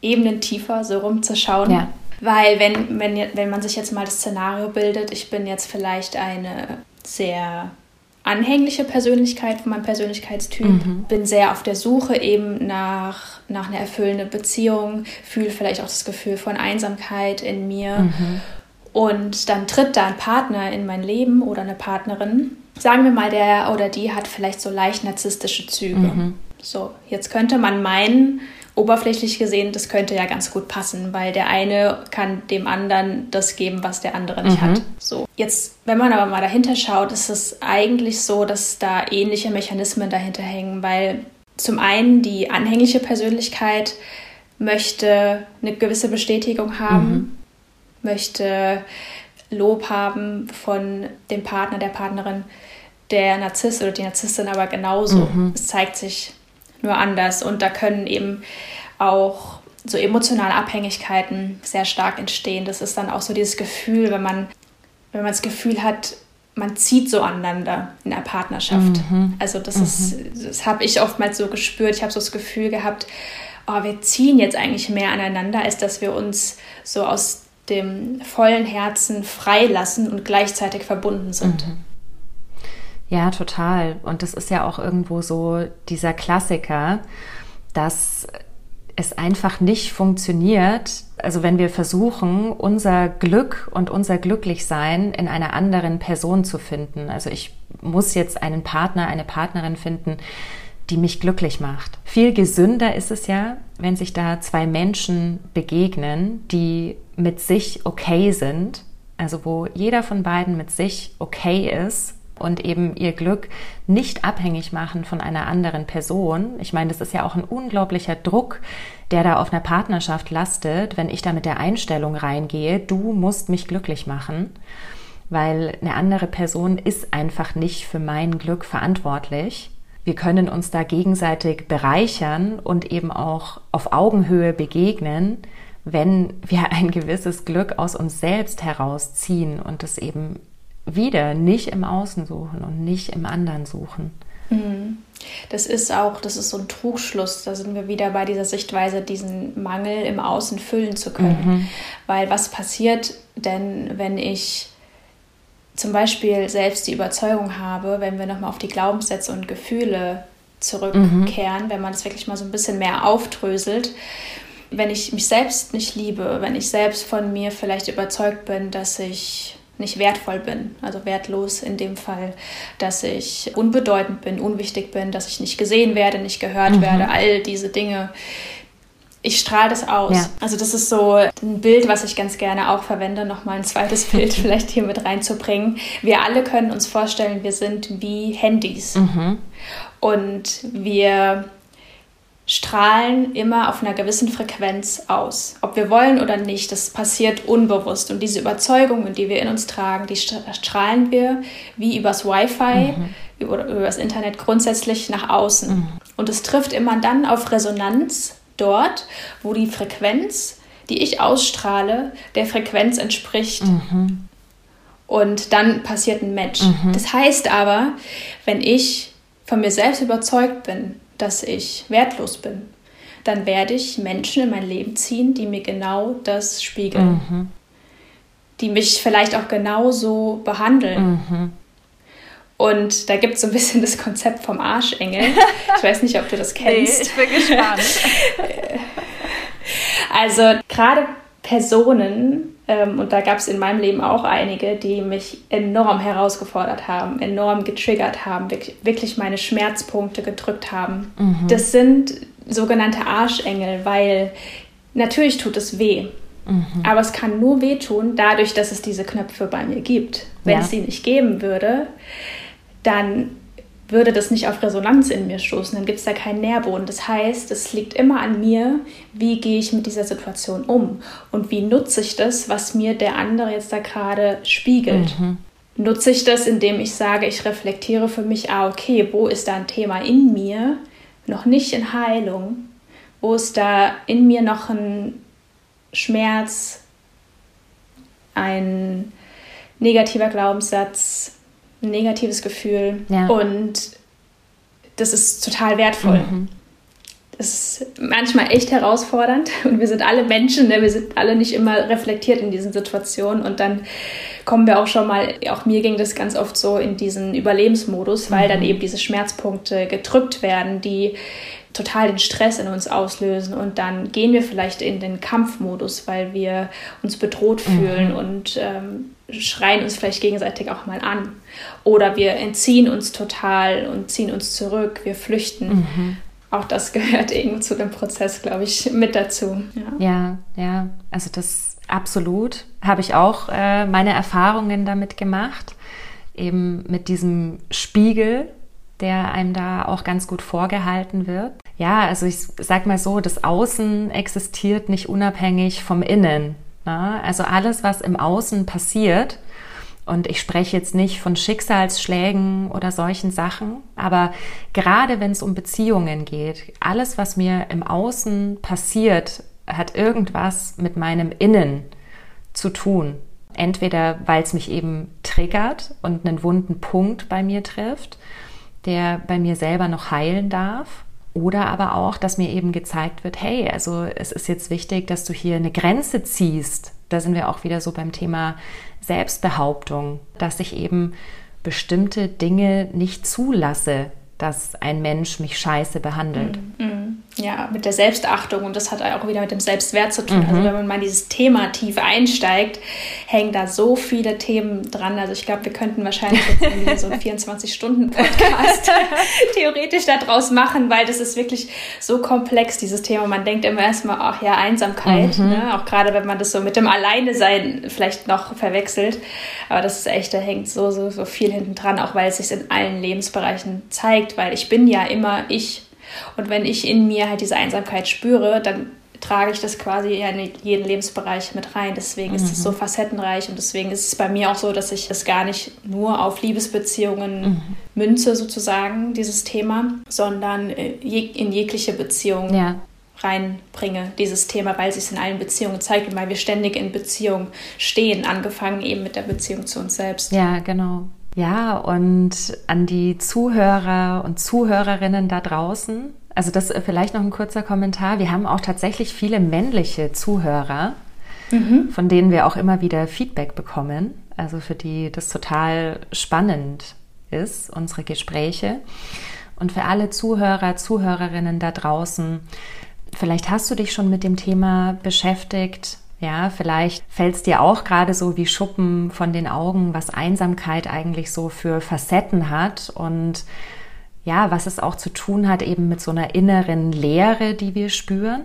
Ebenen tiefer so rumzuschauen. Ja. Weil wenn, wenn, wenn man sich jetzt mal das Szenario bildet, ich bin jetzt vielleicht eine sehr anhängliche Persönlichkeit von meinem Persönlichkeitstyp, mhm. bin sehr auf der Suche eben nach, nach einer erfüllenden Beziehung, fühle vielleicht auch das Gefühl von Einsamkeit in mir. Mhm. Und dann tritt da ein Partner in mein Leben oder eine Partnerin. Sagen wir mal, der oder die hat vielleicht so leicht narzisstische Züge. Mhm. So, jetzt könnte man meinen, oberflächlich gesehen, das könnte ja ganz gut passen, weil der eine kann dem anderen das geben, was der andere nicht mhm. hat. So. Jetzt, wenn man aber mal dahinter schaut, ist es eigentlich so, dass da ähnliche Mechanismen dahinter hängen, weil zum einen die anhängliche Persönlichkeit möchte eine gewisse Bestätigung haben, mhm. möchte Lob haben von dem Partner, der Partnerin, der Narzisst oder die Narzisstin aber genauso. Mhm. Es zeigt sich nur anders. Und da können eben auch so emotionale Abhängigkeiten sehr stark entstehen. Das ist dann auch so dieses Gefühl, wenn man, wenn man das Gefühl hat, man zieht so aneinander in der Partnerschaft. Mhm. Also das mhm. ist, das habe ich oftmals so gespürt. Ich habe so das Gefühl gehabt, oh, wir ziehen jetzt eigentlich mehr aneinander, als dass wir uns so aus dem vollen Herzen freilassen und gleichzeitig verbunden sind. Mhm. Ja, total. Und das ist ja auch irgendwo so dieser Klassiker, dass es einfach nicht funktioniert, also wenn wir versuchen, unser Glück und unser Glücklichsein in einer anderen Person zu finden. Also ich muss jetzt einen Partner, eine Partnerin finden, die mich glücklich macht. Viel gesünder ist es ja, wenn sich da zwei Menschen begegnen, die mit sich okay sind, also wo jeder von beiden mit sich okay ist und eben ihr Glück nicht abhängig machen von einer anderen Person. Ich meine, das ist ja auch ein unglaublicher Druck, der da auf einer Partnerschaft lastet, wenn ich da mit der Einstellung reingehe, du musst mich glücklich machen, weil eine andere Person ist einfach nicht für mein Glück verantwortlich. Wir können uns da gegenseitig bereichern und eben auch auf Augenhöhe begegnen, wenn wir ein gewisses Glück aus uns selbst herausziehen und es eben wieder nicht im Außen suchen und nicht im anderen suchen. Mhm. Das ist auch, das ist so ein Trugschluss. Da sind wir wieder bei dieser Sichtweise, diesen Mangel im Außen füllen zu können. Mhm. Weil was passiert denn, wenn ich zum Beispiel selbst die Überzeugung habe, wenn wir nochmal auf die Glaubenssätze und Gefühle zurückkehren, mhm. wenn man das wirklich mal so ein bisschen mehr aufdröselt, wenn ich mich selbst nicht liebe, wenn ich selbst von mir vielleicht überzeugt bin, dass ich nicht wertvoll bin, also wertlos in dem Fall, dass ich unbedeutend bin, unwichtig bin, dass ich nicht gesehen werde, nicht gehört mhm. werde, all diese Dinge. Ich strahle das aus. Ja. Also das ist so ein Bild, was ich ganz gerne auch verwende, nochmal ein zweites Bild vielleicht hier mit reinzubringen. Wir alle können uns vorstellen, wir sind wie Handys. Mhm. Und wir strahlen immer auf einer gewissen Frequenz aus. Ob wir wollen oder nicht, das passiert unbewusst. Und diese Überzeugungen, die wir in uns tragen, die strahlen wir wie übers Wi-Fi mhm. oder übers Internet grundsätzlich nach außen. Mhm. Und es trifft immer dann auf Resonanz dort, wo die Frequenz, die ich ausstrahle, der Frequenz entspricht. Mhm. Und dann passiert ein Match. Mhm. Das heißt aber, wenn ich von mir selbst überzeugt bin, dass ich wertlos bin, dann werde ich Menschen in mein Leben ziehen, die mir genau das spiegeln. Mhm. Die mich vielleicht auch genauso behandeln. Mhm. Und da gibt es so ein bisschen das Konzept vom Arschengel. Ich weiß nicht, ob du das kennst. Nee, ich bin gespannt. also gerade Personen, ähm, und da gab es in meinem Leben auch einige, die mich enorm herausgefordert haben, enorm getriggert haben, wirklich, wirklich meine Schmerzpunkte gedrückt haben. Mhm. Das sind sogenannte Arschengel, weil natürlich tut es weh. Mhm. Aber es kann nur wehtun, dadurch, dass es diese Knöpfe bei mir gibt. Wenn ja. es sie nicht geben würde, dann würde das nicht auf Resonanz in mir stoßen, dann gibt es da keinen Nährboden. Das heißt, es liegt immer an mir, wie gehe ich mit dieser Situation um und wie nutze ich das, was mir der andere jetzt da gerade spiegelt. Mhm. Nutze ich das, indem ich sage, ich reflektiere für mich, ah, okay, wo ist da ein Thema in mir, noch nicht in Heilung, wo ist da in mir noch ein Schmerz, ein negativer Glaubenssatz, ein negatives Gefühl. Ja. Und das ist total wertvoll. Mhm. Das manchmal echt herausfordernd und wir sind alle Menschen, ne? wir sind alle nicht immer reflektiert in diesen Situationen und dann kommen wir auch schon mal, auch mir ging das ganz oft so in diesen Überlebensmodus, weil mhm. dann eben diese Schmerzpunkte gedrückt werden, die total den Stress in uns auslösen und dann gehen wir vielleicht in den Kampfmodus, weil wir uns bedroht mhm. fühlen und ähm, schreien uns vielleicht gegenseitig auch mal an. Oder wir entziehen uns total und ziehen uns zurück, wir flüchten. Mhm. Auch das gehört irgendwie zu dem Prozess, glaube ich, mit dazu. Ja, ja, ja. also das absolut habe ich auch äh, meine Erfahrungen damit gemacht, eben mit diesem Spiegel, der einem da auch ganz gut vorgehalten wird. Ja, also ich sag mal so, das Außen existiert nicht unabhängig vom Innen. Ne? Also alles, was im Außen passiert, und ich spreche jetzt nicht von Schicksalsschlägen oder solchen Sachen, aber gerade wenn es um Beziehungen geht, alles, was mir im Außen passiert, hat irgendwas mit meinem Innen zu tun. Entweder weil es mich eben triggert und einen wunden Punkt bei mir trifft, der bei mir selber noch heilen darf. Oder aber auch, dass mir eben gezeigt wird, hey, also es ist jetzt wichtig, dass du hier eine Grenze ziehst. Da sind wir auch wieder so beim Thema Selbstbehauptung, dass ich eben bestimmte Dinge nicht zulasse, dass ein Mensch mich scheiße behandelt. Mm, mm. Ja, mit der Selbstachtung und das hat auch wieder mit dem Selbstwert zu tun. Also mhm. Also wenn man mal in dieses Thema tief einsteigt, hängen da so viele Themen dran. Also ich glaube, wir könnten wahrscheinlich jetzt so einen 24-Stunden-Podcast theoretisch daraus machen, weil das ist wirklich so komplex, dieses Thema. Man denkt immer erstmal, ach ja, Einsamkeit, mhm. ne? auch gerade wenn man das so mit dem Alleine-Sein vielleicht noch verwechselt. Aber das ist echt, da hängt so, so, so viel hinten dran, auch weil es sich in allen Lebensbereichen zeigt, weil ich bin ja immer ich und wenn ich in mir halt diese Einsamkeit spüre, dann trage ich das quasi in jeden Lebensbereich mit rein. Deswegen mhm. ist es so mhm. facettenreich und deswegen ist es bei mir auch so, dass ich es gar nicht nur auf Liebesbeziehungen mhm. münze, sozusagen, dieses Thema, sondern äh, in jegliche Beziehung ja. reinbringe, dieses Thema, weil es sich in allen Beziehungen zeigt und weil wir ständig in Beziehung stehen, angefangen eben mit der Beziehung zu uns selbst. Ja, genau. Ja, und an die Zuhörer und Zuhörerinnen da draußen, also das äh, vielleicht noch ein kurzer Kommentar. Wir haben auch tatsächlich viele männliche Zuhörer, mhm. von denen wir auch immer wieder Feedback bekommen. Also für die das total spannend ist, unsere Gespräche. Und für alle Zuhörer, Zuhörerinnen da draußen, vielleicht hast du dich schon mit dem Thema beschäftigt, ja, vielleicht fällt es dir auch gerade so wie Schuppen von den Augen, was Einsamkeit eigentlich so für Facetten hat und ja, was es auch zu tun hat eben mit so einer inneren Leere, die wir spüren.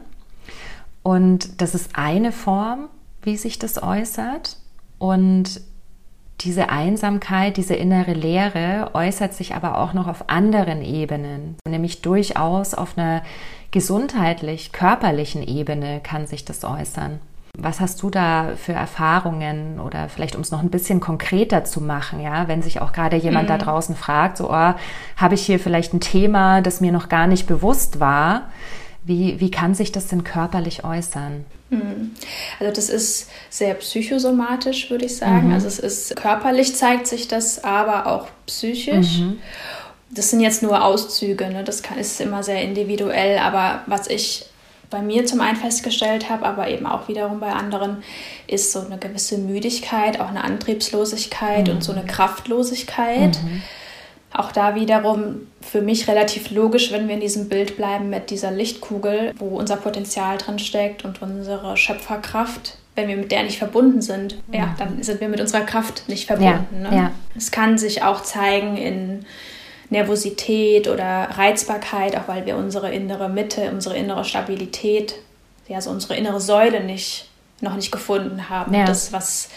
Und das ist eine Form, wie sich das äußert. Und diese Einsamkeit, diese innere Leere äußert sich aber auch noch auf anderen Ebenen, nämlich durchaus auf einer gesundheitlich, körperlichen Ebene kann sich das äußern. Was hast du da für Erfahrungen oder vielleicht um es noch ein bisschen konkreter zu machen, ja, wenn sich auch gerade jemand mhm. da draußen fragt, so, oh, habe ich hier vielleicht ein Thema, das mir noch gar nicht bewusst war? Wie, wie kann sich das denn körperlich äußern? Mhm. Also das ist sehr psychosomatisch, würde ich sagen. Mhm. Also es ist körperlich zeigt sich das, aber auch psychisch. Mhm. Das sind jetzt nur Auszüge, ne? das kann, ist immer sehr individuell, aber was ich bei mir zum einen festgestellt habe, aber eben auch wiederum bei anderen, ist so eine gewisse Müdigkeit, auch eine Antriebslosigkeit mhm. und so eine Kraftlosigkeit. Mhm. Auch da wiederum für mich relativ logisch, wenn wir in diesem Bild bleiben mit dieser Lichtkugel, wo unser Potenzial drin steckt und unsere Schöpferkraft. Wenn wir mit der nicht verbunden sind, mhm. ja, dann sind wir mit unserer Kraft nicht verbunden. Ja, ne? ja. Es kann sich auch zeigen in Nervosität oder Reizbarkeit, auch weil wir unsere innere Mitte, unsere innere Stabilität, ja, so unsere innere Säule nicht, noch nicht gefunden haben. Ja. Das, was,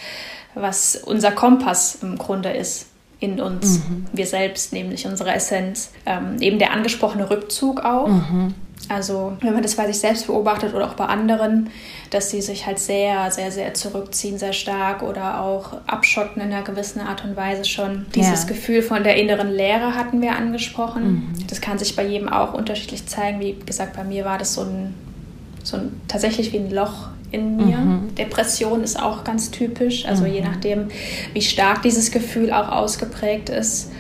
was unser Kompass im Grunde ist in uns, mhm. wir selbst, nämlich unsere Essenz. Ähm, eben der angesprochene Rückzug auch. Mhm. Also wenn man das bei sich selbst beobachtet oder auch bei anderen, dass sie sich halt sehr, sehr, sehr zurückziehen, sehr stark oder auch abschotten in einer gewissen Art und Weise schon. Dieses ja. Gefühl von der inneren Leere hatten wir angesprochen. Mhm. Das kann sich bei jedem auch unterschiedlich zeigen. Wie gesagt, bei mir war das so ein, so ein tatsächlich wie ein Loch in mir. Mhm. Depression ist auch ganz typisch. Also mhm. je nachdem, wie stark dieses Gefühl auch ausgeprägt ist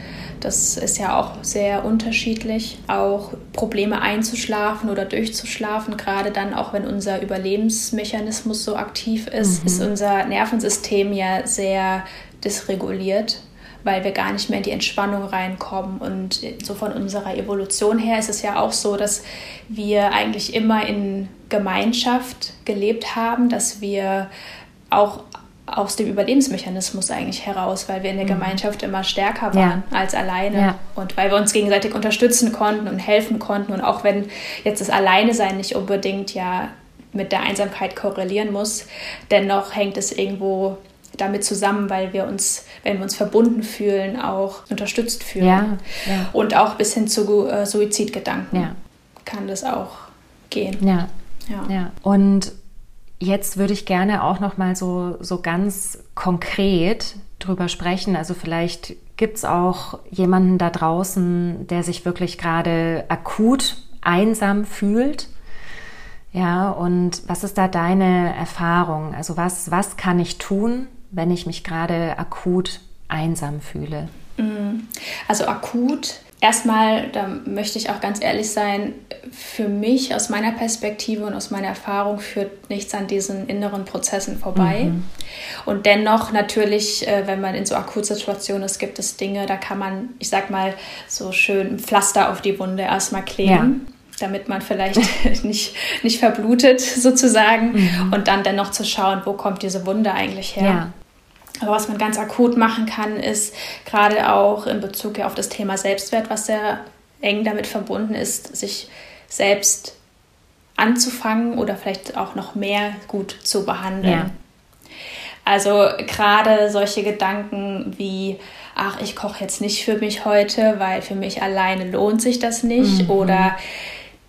Das ist ja auch sehr unterschiedlich. Auch Probleme einzuschlafen oder durchzuschlafen, gerade dann auch wenn unser Überlebensmechanismus so aktiv ist, mhm. ist unser Nervensystem ja sehr dysreguliert weil wir gar nicht mehr in die Entspannung reinkommen. Und so von unserer Evolution her ist es ja auch so, dass wir eigentlich immer in Gemeinschaft gelebt haben, dass wir auch aus dem Überlebensmechanismus eigentlich heraus, weil wir in der mhm. Gemeinschaft immer stärker waren ja. als alleine ja. und weil wir uns gegenseitig unterstützen konnten und helfen konnten und auch wenn jetzt das Alleine-Sein nicht unbedingt ja mit der Einsamkeit korrelieren muss, dennoch hängt es irgendwo damit zusammen, weil wir uns, wenn wir uns verbunden fühlen, auch unterstützt fühlen. Ja. Und auch bis hin zu äh, Suizidgedanken kann das auch gehen. Ja. ja. Und jetzt würde ich gerne auch noch mal so, so ganz konkret drüber sprechen. Also vielleicht gibt es auch jemanden da draußen, der sich wirklich gerade akut einsam fühlt. Ja, und was ist da deine Erfahrung? Also was, was kann ich tun, wenn ich mich gerade akut einsam fühle? Mm. Also akut, erstmal, da möchte ich auch ganz ehrlich sein, für mich aus meiner Perspektive und aus meiner Erfahrung führt nichts an diesen inneren Prozessen vorbei. Mhm. Und dennoch natürlich, äh, wenn man in so Akutsituationen ist, gibt es Dinge, da kann man, ich sag mal, so schön ein Pflaster auf die Wunde erstmal kleben. Ja damit man vielleicht nicht, nicht verblutet sozusagen mhm. und dann dennoch zu schauen, wo kommt diese Wunde eigentlich her. Ja. Aber was man ganz akut machen kann, ist gerade auch in Bezug auf das Thema Selbstwert, was sehr eng damit verbunden ist, sich selbst anzufangen oder vielleicht auch noch mehr gut zu behandeln. Ja. Also gerade solche Gedanken wie, ach, ich koche jetzt nicht für mich heute, weil für mich alleine lohnt sich das nicht. Mhm. Oder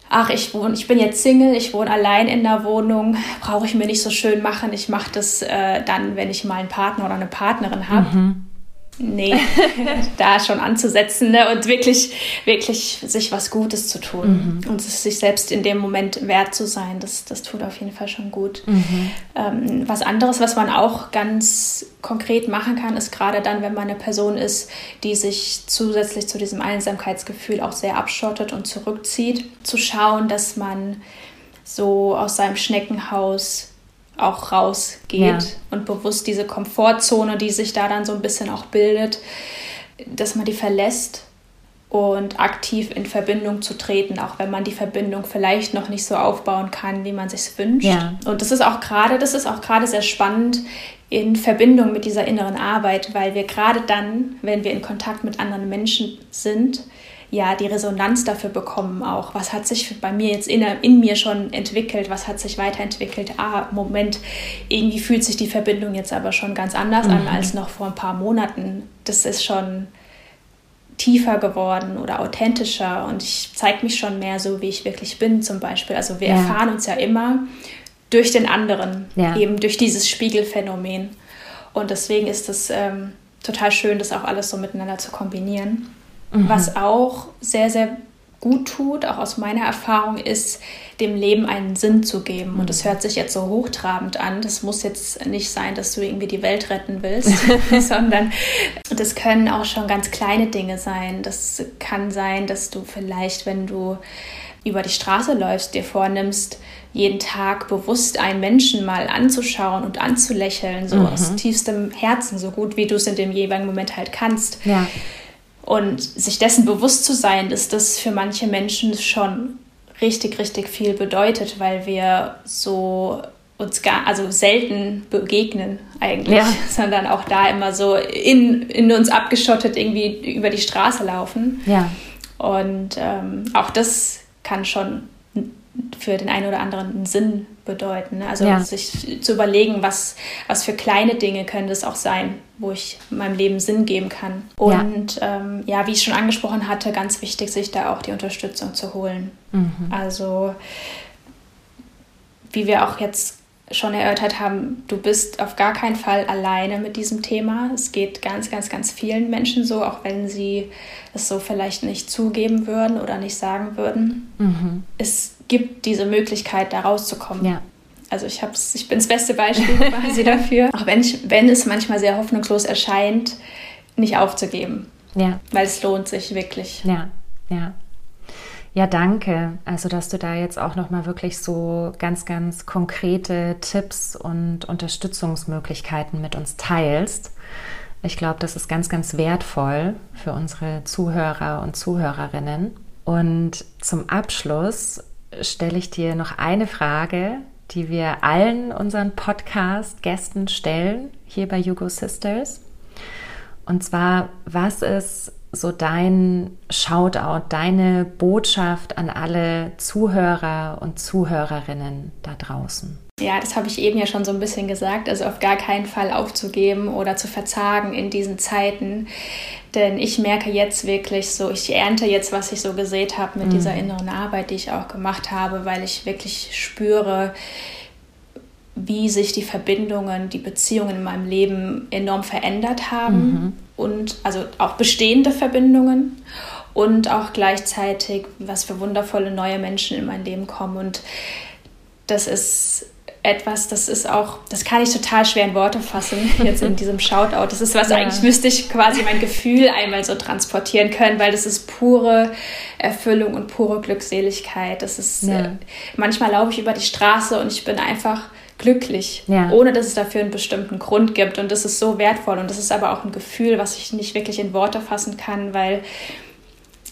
ach, ich wohne, ich bin jetzt Single, ich wohne allein in der Wohnung, brauche ich mir nicht so schön machen. Ich mache das äh, dann, wenn ich mal einen Partner oder eine Partnerin habe. Mhm. Nee, da schon anzusetzen ne? und wirklich, wirklich sich was Gutes zu tun mhm. und sich selbst in dem Moment wert zu sein, das, das tut auf jeden Fall schon gut. Mhm. Ähm, was anderes, was man auch ganz konkret machen kann, ist gerade dann, wenn man eine Person ist, die sich zusätzlich zu diesem Einsamkeitsgefühl auch sehr abschottet und zurückzieht, zu schauen, dass man so aus seinem Schneckenhaus auch rausgeht ja. und bewusst diese Komfortzone, die sich da dann so ein bisschen auch bildet, dass man die verlässt und aktiv in Verbindung zu treten, auch wenn man die Verbindung vielleicht noch nicht so aufbauen kann, wie man sich wünscht. Ja. Und das ist auch gerade, das ist auch gerade sehr spannend in Verbindung mit dieser inneren Arbeit, weil wir gerade dann, wenn wir in Kontakt mit anderen Menschen sind, ja die Resonanz dafür bekommen auch. Was hat sich bei mir jetzt in, in mir schon entwickelt? Was hat sich weiterentwickelt? Ah, Moment, irgendwie fühlt sich die Verbindung jetzt aber schon ganz anders mhm. an als noch vor ein paar Monaten. Das ist schon tiefer geworden oder authentischer und ich zeige mich schon mehr so, wie ich wirklich bin zum Beispiel. Also wir ja. erfahren uns ja immer durch den anderen, ja. eben durch dieses Spiegelphänomen. Und deswegen ist es ähm, total schön, das auch alles so miteinander zu kombinieren. Mhm. Was auch sehr, sehr gut tut, auch aus meiner Erfahrung, ist, dem Leben einen Sinn zu geben. Und das hört sich jetzt so hochtrabend an. Das muss jetzt nicht sein, dass du irgendwie die Welt retten willst, sondern das können auch schon ganz kleine Dinge sein. Das kann sein, dass du vielleicht, wenn du über die Straße läufst, dir vornimmst, jeden Tag bewusst einen Menschen mal anzuschauen und anzulächeln, so mhm. aus tiefstem Herzen, so gut wie du es in dem jeweiligen Moment halt kannst. Ja und sich dessen bewusst zu sein, dass das für manche Menschen schon richtig, richtig viel bedeutet, weil wir so uns gar, also selten begegnen eigentlich, ja. sondern auch da immer so in, in uns abgeschottet irgendwie über die Straße laufen. Ja. Und ähm, auch das kann schon für den einen oder anderen einen Sinn bedeuten. Ne? Also ja. sich zu überlegen, was, was für kleine Dinge können das auch sein, wo ich meinem Leben Sinn geben kann. Und ja, ähm, ja wie ich schon angesprochen hatte, ganz wichtig, sich da auch die Unterstützung zu holen. Mhm. Also wie wir auch jetzt schon erörtert haben, du bist auf gar keinen Fall alleine mit diesem Thema. Es geht ganz, ganz, ganz vielen Menschen so, auch wenn sie es so vielleicht nicht zugeben würden oder nicht sagen würden. Mhm. Es gibt diese Möglichkeit, da rauszukommen. Ja. Also ich, hab's, ich bin das beste Beispiel quasi dafür. Auch wenn, ich, wenn es manchmal sehr hoffnungslos erscheint, nicht aufzugeben. Ja. Weil es lohnt sich wirklich. Ja, ja. Ja, danke. Also, dass du da jetzt auch nochmal wirklich so ganz, ganz konkrete Tipps und Unterstützungsmöglichkeiten mit uns teilst. Ich glaube, das ist ganz, ganz wertvoll für unsere Zuhörer und Zuhörerinnen. Und zum Abschluss stelle ich dir noch eine Frage, die wir allen unseren Podcast-Gästen stellen, hier bei Hugo Sisters. Und zwar, was ist so dein Shoutout, deine Botschaft an alle Zuhörer und Zuhörerinnen da draußen? Ja, das habe ich eben ja schon so ein bisschen gesagt. Also auf gar keinen Fall aufzugeben oder zu verzagen in diesen Zeiten. Denn ich merke jetzt wirklich so, ich ernte jetzt, was ich so gesät habe mit mhm. dieser inneren Arbeit, die ich auch gemacht habe, weil ich wirklich spüre, wie sich die Verbindungen, die Beziehungen in meinem Leben enorm verändert haben. Mhm. Und also auch bestehende Verbindungen und auch gleichzeitig, was für wundervolle neue Menschen in mein Leben kommen. Und das ist etwas, das ist auch, das kann ich total schwer in Worte fassen, jetzt in diesem Shoutout. Das ist was, ja. eigentlich müsste ich quasi mein Gefühl einmal so transportieren können, weil das ist pure Erfüllung und pure Glückseligkeit. Das ist, ja. äh, manchmal laufe ich über die Straße und ich bin einfach glücklich, ja. ohne dass es dafür einen bestimmten Grund gibt. Und das ist so wertvoll. Und das ist aber auch ein Gefühl, was ich nicht wirklich in Worte fassen kann, weil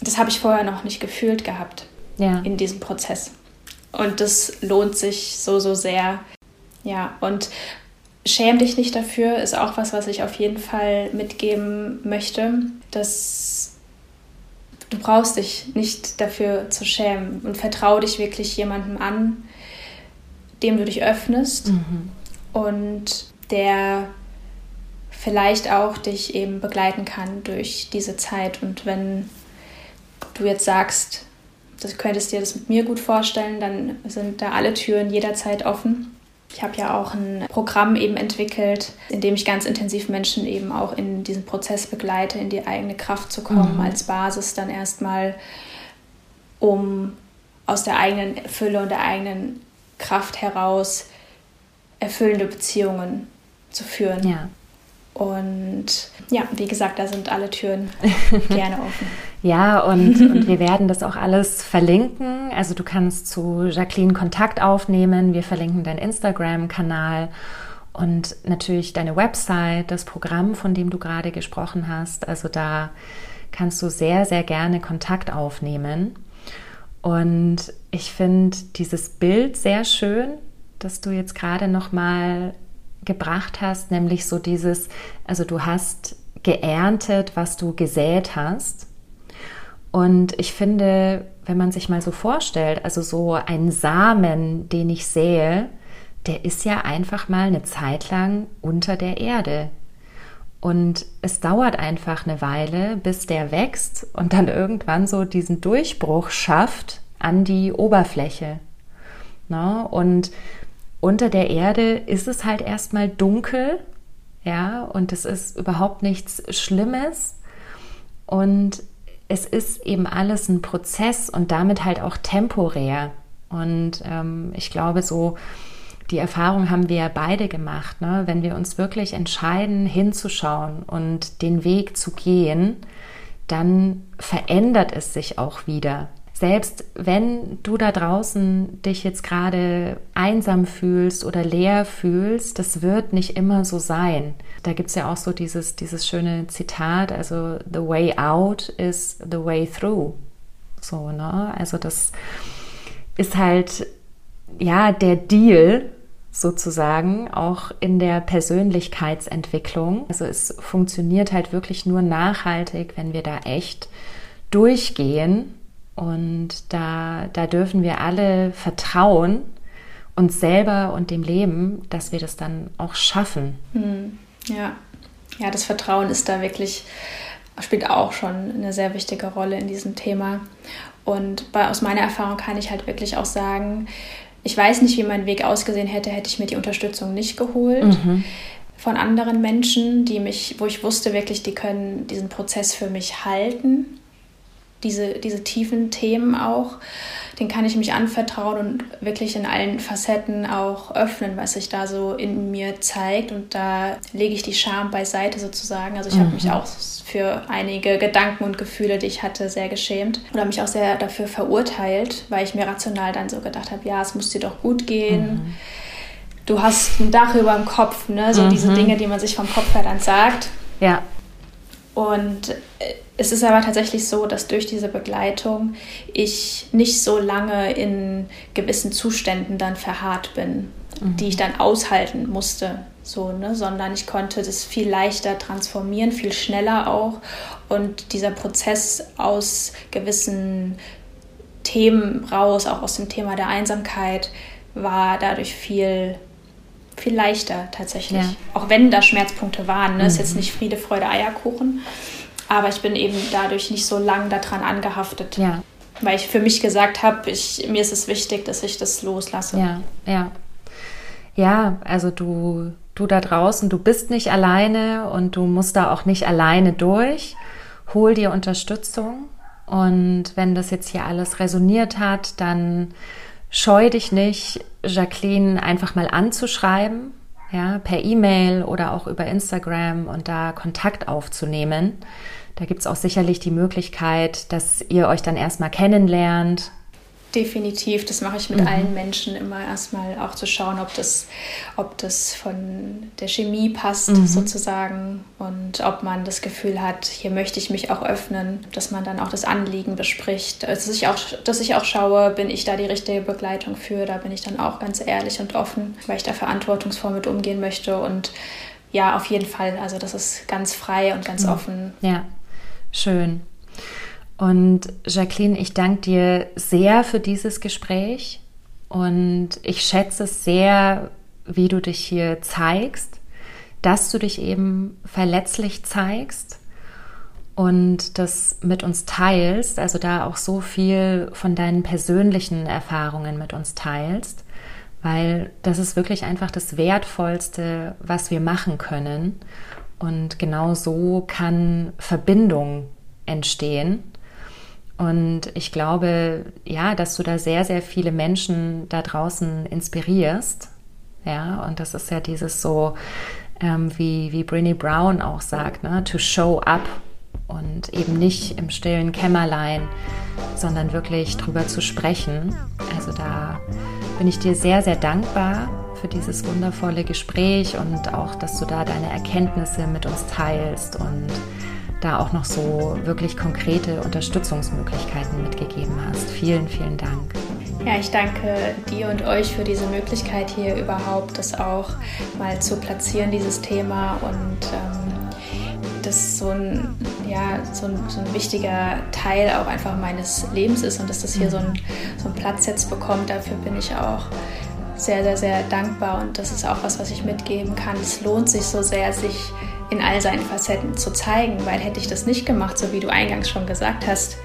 das habe ich vorher noch nicht gefühlt gehabt in diesem Prozess. Und das lohnt sich so, so sehr. Ja, und schäm dich nicht dafür, ist auch was, was ich auf jeden Fall mitgeben möchte, dass du brauchst dich nicht dafür zu schämen und vertraue dich wirklich jemandem an, dem du dich öffnest mhm. und der vielleicht auch dich eben begleiten kann durch diese Zeit. Und wenn du jetzt sagst, du könntest dir das mit mir gut vorstellen, dann sind da alle Türen jederzeit offen. Ich habe ja auch ein Programm eben entwickelt, in dem ich ganz intensiv Menschen eben auch in diesen Prozess begleite, in die eigene Kraft zu kommen, mhm. als Basis dann erstmal, um aus der eigenen Fülle und der eigenen Kraft heraus erfüllende Beziehungen zu führen. Ja. Und ja, wie gesagt, da sind alle Türen gerne offen. Ja, und, und wir werden das auch alles verlinken. Also du kannst zu Jacqueline Kontakt aufnehmen. Wir verlinken deinen Instagram-Kanal und natürlich deine Website, das Programm, von dem du gerade gesprochen hast. Also da kannst du sehr, sehr gerne Kontakt aufnehmen. Und ich finde dieses Bild sehr schön, das du jetzt gerade noch mal gebracht hast, nämlich so dieses, also du hast geerntet, was du gesät hast. Und ich finde, wenn man sich mal so vorstellt, also so ein Samen, den ich sähe, der ist ja einfach mal eine Zeit lang unter der Erde. Und es dauert einfach eine Weile, bis der wächst und dann irgendwann so diesen Durchbruch schafft an die Oberfläche. Na, und unter der Erde ist es halt erstmal dunkel, ja, und es ist überhaupt nichts Schlimmes. Und es ist eben alles ein Prozess und damit halt auch temporär. Und ähm, ich glaube, so die Erfahrung haben wir beide gemacht, ne? wenn wir uns wirklich entscheiden, hinzuschauen und den Weg zu gehen, dann verändert es sich auch wieder. Selbst wenn du da draußen dich jetzt gerade einsam fühlst oder leer fühlst, das wird nicht immer so sein. Da gibt es ja auch so dieses, dieses schöne Zitat, also the way out is the way through. So, ne? Also das ist halt ja der Deal sozusagen, auch in der Persönlichkeitsentwicklung. Also es funktioniert halt wirklich nur nachhaltig, wenn wir da echt durchgehen. Und da, da dürfen wir alle vertrauen, uns selber und dem Leben, dass wir das dann auch schaffen. Hm, ja. ja, das Vertrauen ist da wirklich, spielt auch schon eine sehr wichtige Rolle in diesem Thema. Und bei, aus meiner Erfahrung kann ich halt wirklich auch sagen, ich weiß nicht, wie mein Weg ausgesehen hätte, hätte ich mir die Unterstützung nicht geholt. Mhm. Von anderen Menschen, die mich, wo ich wusste wirklich, die können diesen Prozess für mich halten, diese, diese tiefen Themen auch. Den kann ich mich anvertrauen und wirklich in allen Facetten auch öffnen, was sich da so in mir zeigt. Und da lege ich die Scham beiseite sozusagen. Also ich mhm. habe mich auch für einige Gedanken und Gefühle, die ich hatte, sehr geschämt oder mich auch sehr dafür verurteilt, weil ich mir rational dann so gedacht habe, ja, es muss dir doch gut gehen. Mhm. Du hast ein Dach über dem Kopf, ne? So mhm. diese Dinge, die man sich vom Kopf her dann sagt. Ja. Und äh, es ist aber tatsächlich so, dass durch diese Begleitung ich nicht so lange in gewissen Zuständen dann verharrt bin, mhm. die ich dann aushalten musste, so, ne? sondern ich konnte das viel leichter transformieren, viel schneller auch. Und dieser Prozess aus gewissen Themen raus, auch aus dem Thema der Einsamkeit, war dadurch viel viel leichter tatsächlich. Ja. Auch wenn da Schmerzpunkte waren. Ne? Mhm. Ist jetzt nicht Friede, Freude, Eierkuchen. Aber ich bin eben dadurch nicht so lang daran angehaftet. Ja. Weil ich für mich gesagt habe, mir ist es wichtig, dass ich das loslasse. Ja, ja. Ja, also du, du da draußen, du bist nicht alleine und du musst da auch nicht alleine durch. Hol dir Unterstützung. Und wenn das jetzt hier alles resoniert hat, dann scheu dich nicht, Jacqueline einfach mal anzuschreiben, ja, per E-Mail oder auch über Instagram und da Kontakt aufzunehmen. Da gibt es auch sicherlich die Möglichkeit, dass ihr euch dann erstmal kennenlernt, Definitiv, das mache ich mit mhm. allen Menschen immer erstmal auch zu schauen, ob das, ob das von der Chemie passt mhm. sozusagen und ob man das Gefühl hat, hier möchte ich mich auch öffnen, dass man dann auch das Anliegen bespricht. Also, dass ich auch, dass ich auch schaue, bin ich da die richtige Begleitung für, da bin ich dann auch ganz ehrlich und offen, weil ich da verantwortungsvoll mit umgehen möchte und ja, auf jeden Fall, also das ist ganz frei und ganz mhm. offen. Ja, schön. Und Jacqueline, ich danke dir sehr für dieses Gespräch und ich schätze es sehr, wie du dich hier zeigst, dass du dich eben verletzlich zeigst und das mit uns teilst, also da auch so viel von deinen persönlichen Erfahrungen mit uns teilst, weil das ist wirklich einfach das Wertvollste, was wir machen können. Und genau so kann Verbindung entstehen und ich glaube, ja, dass du da sehr, sehr viele Menschen da draußen inspirierst. Ja, und das ist ja dieses so, ähm, wie, wie Brinny Brown auch sagt, ne? to show up und eben nicht im stillen Kämmerlein, sondern wirklich drüber zu sprechen. Also da bin ich dir sehr, sehr dankbar für dieses wundervolle Gespräch und auch, dass du da deine Erkenntnisse mit uns teilst und da auch noch so wirklich konkrete Unterstützungsmöglichkeiten mitgegeben hast. Vielen, vielen Dank. Ja, ich danke dir und euch für diese Möglichkeit hier überhaupt, das auch mal zu platzieren, dieses Thema und ähm, das so ein, ja, so ein, so ein, wichtiger Teil auch einfach meines Lebens ist und dass das hier so, ein, so einen Platz jetzt bekommt. Dafür bin ich auch sehr, sehr, sehr dankbar und das ist auch was, was ich mitgeben kann. Es lohnt sich so sehr, sich in all seinen Facetten zu zeigen, weil hätte ich das nicht gemacht, so wie du eingangs schon gesagt hast,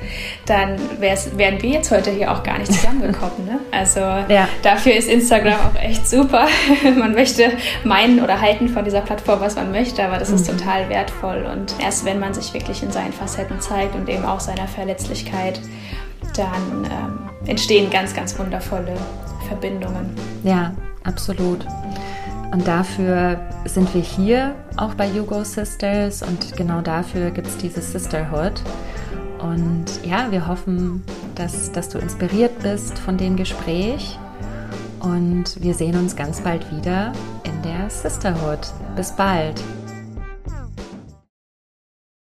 dann wären wir jetzt heute hier auch gar nicht zusammengekommen. Ne? Also ja. dafür ist Instagram auch echt super. man möchte meinen oder halten von dieser Plattform, was man möchte, aber das mhm. ist total wertvoll und erst wenn man sich wirklich in seinen Facetten zeigt und eben auch seiner Verletzlichkeit, dann ähm, entstehen ganz, ganz wundervolle Verbindungen. Ja, absolut. Und dafür sind wir hier auch bei Hugo Sisters und genau dafür gibt es dieses Sisterhood. Und ja, wir hoffen, dass, dass du inspiriert bist von dem Gespräch. Und wir sehen uns ganz bald wieder in der Sisterhood. Bis bald.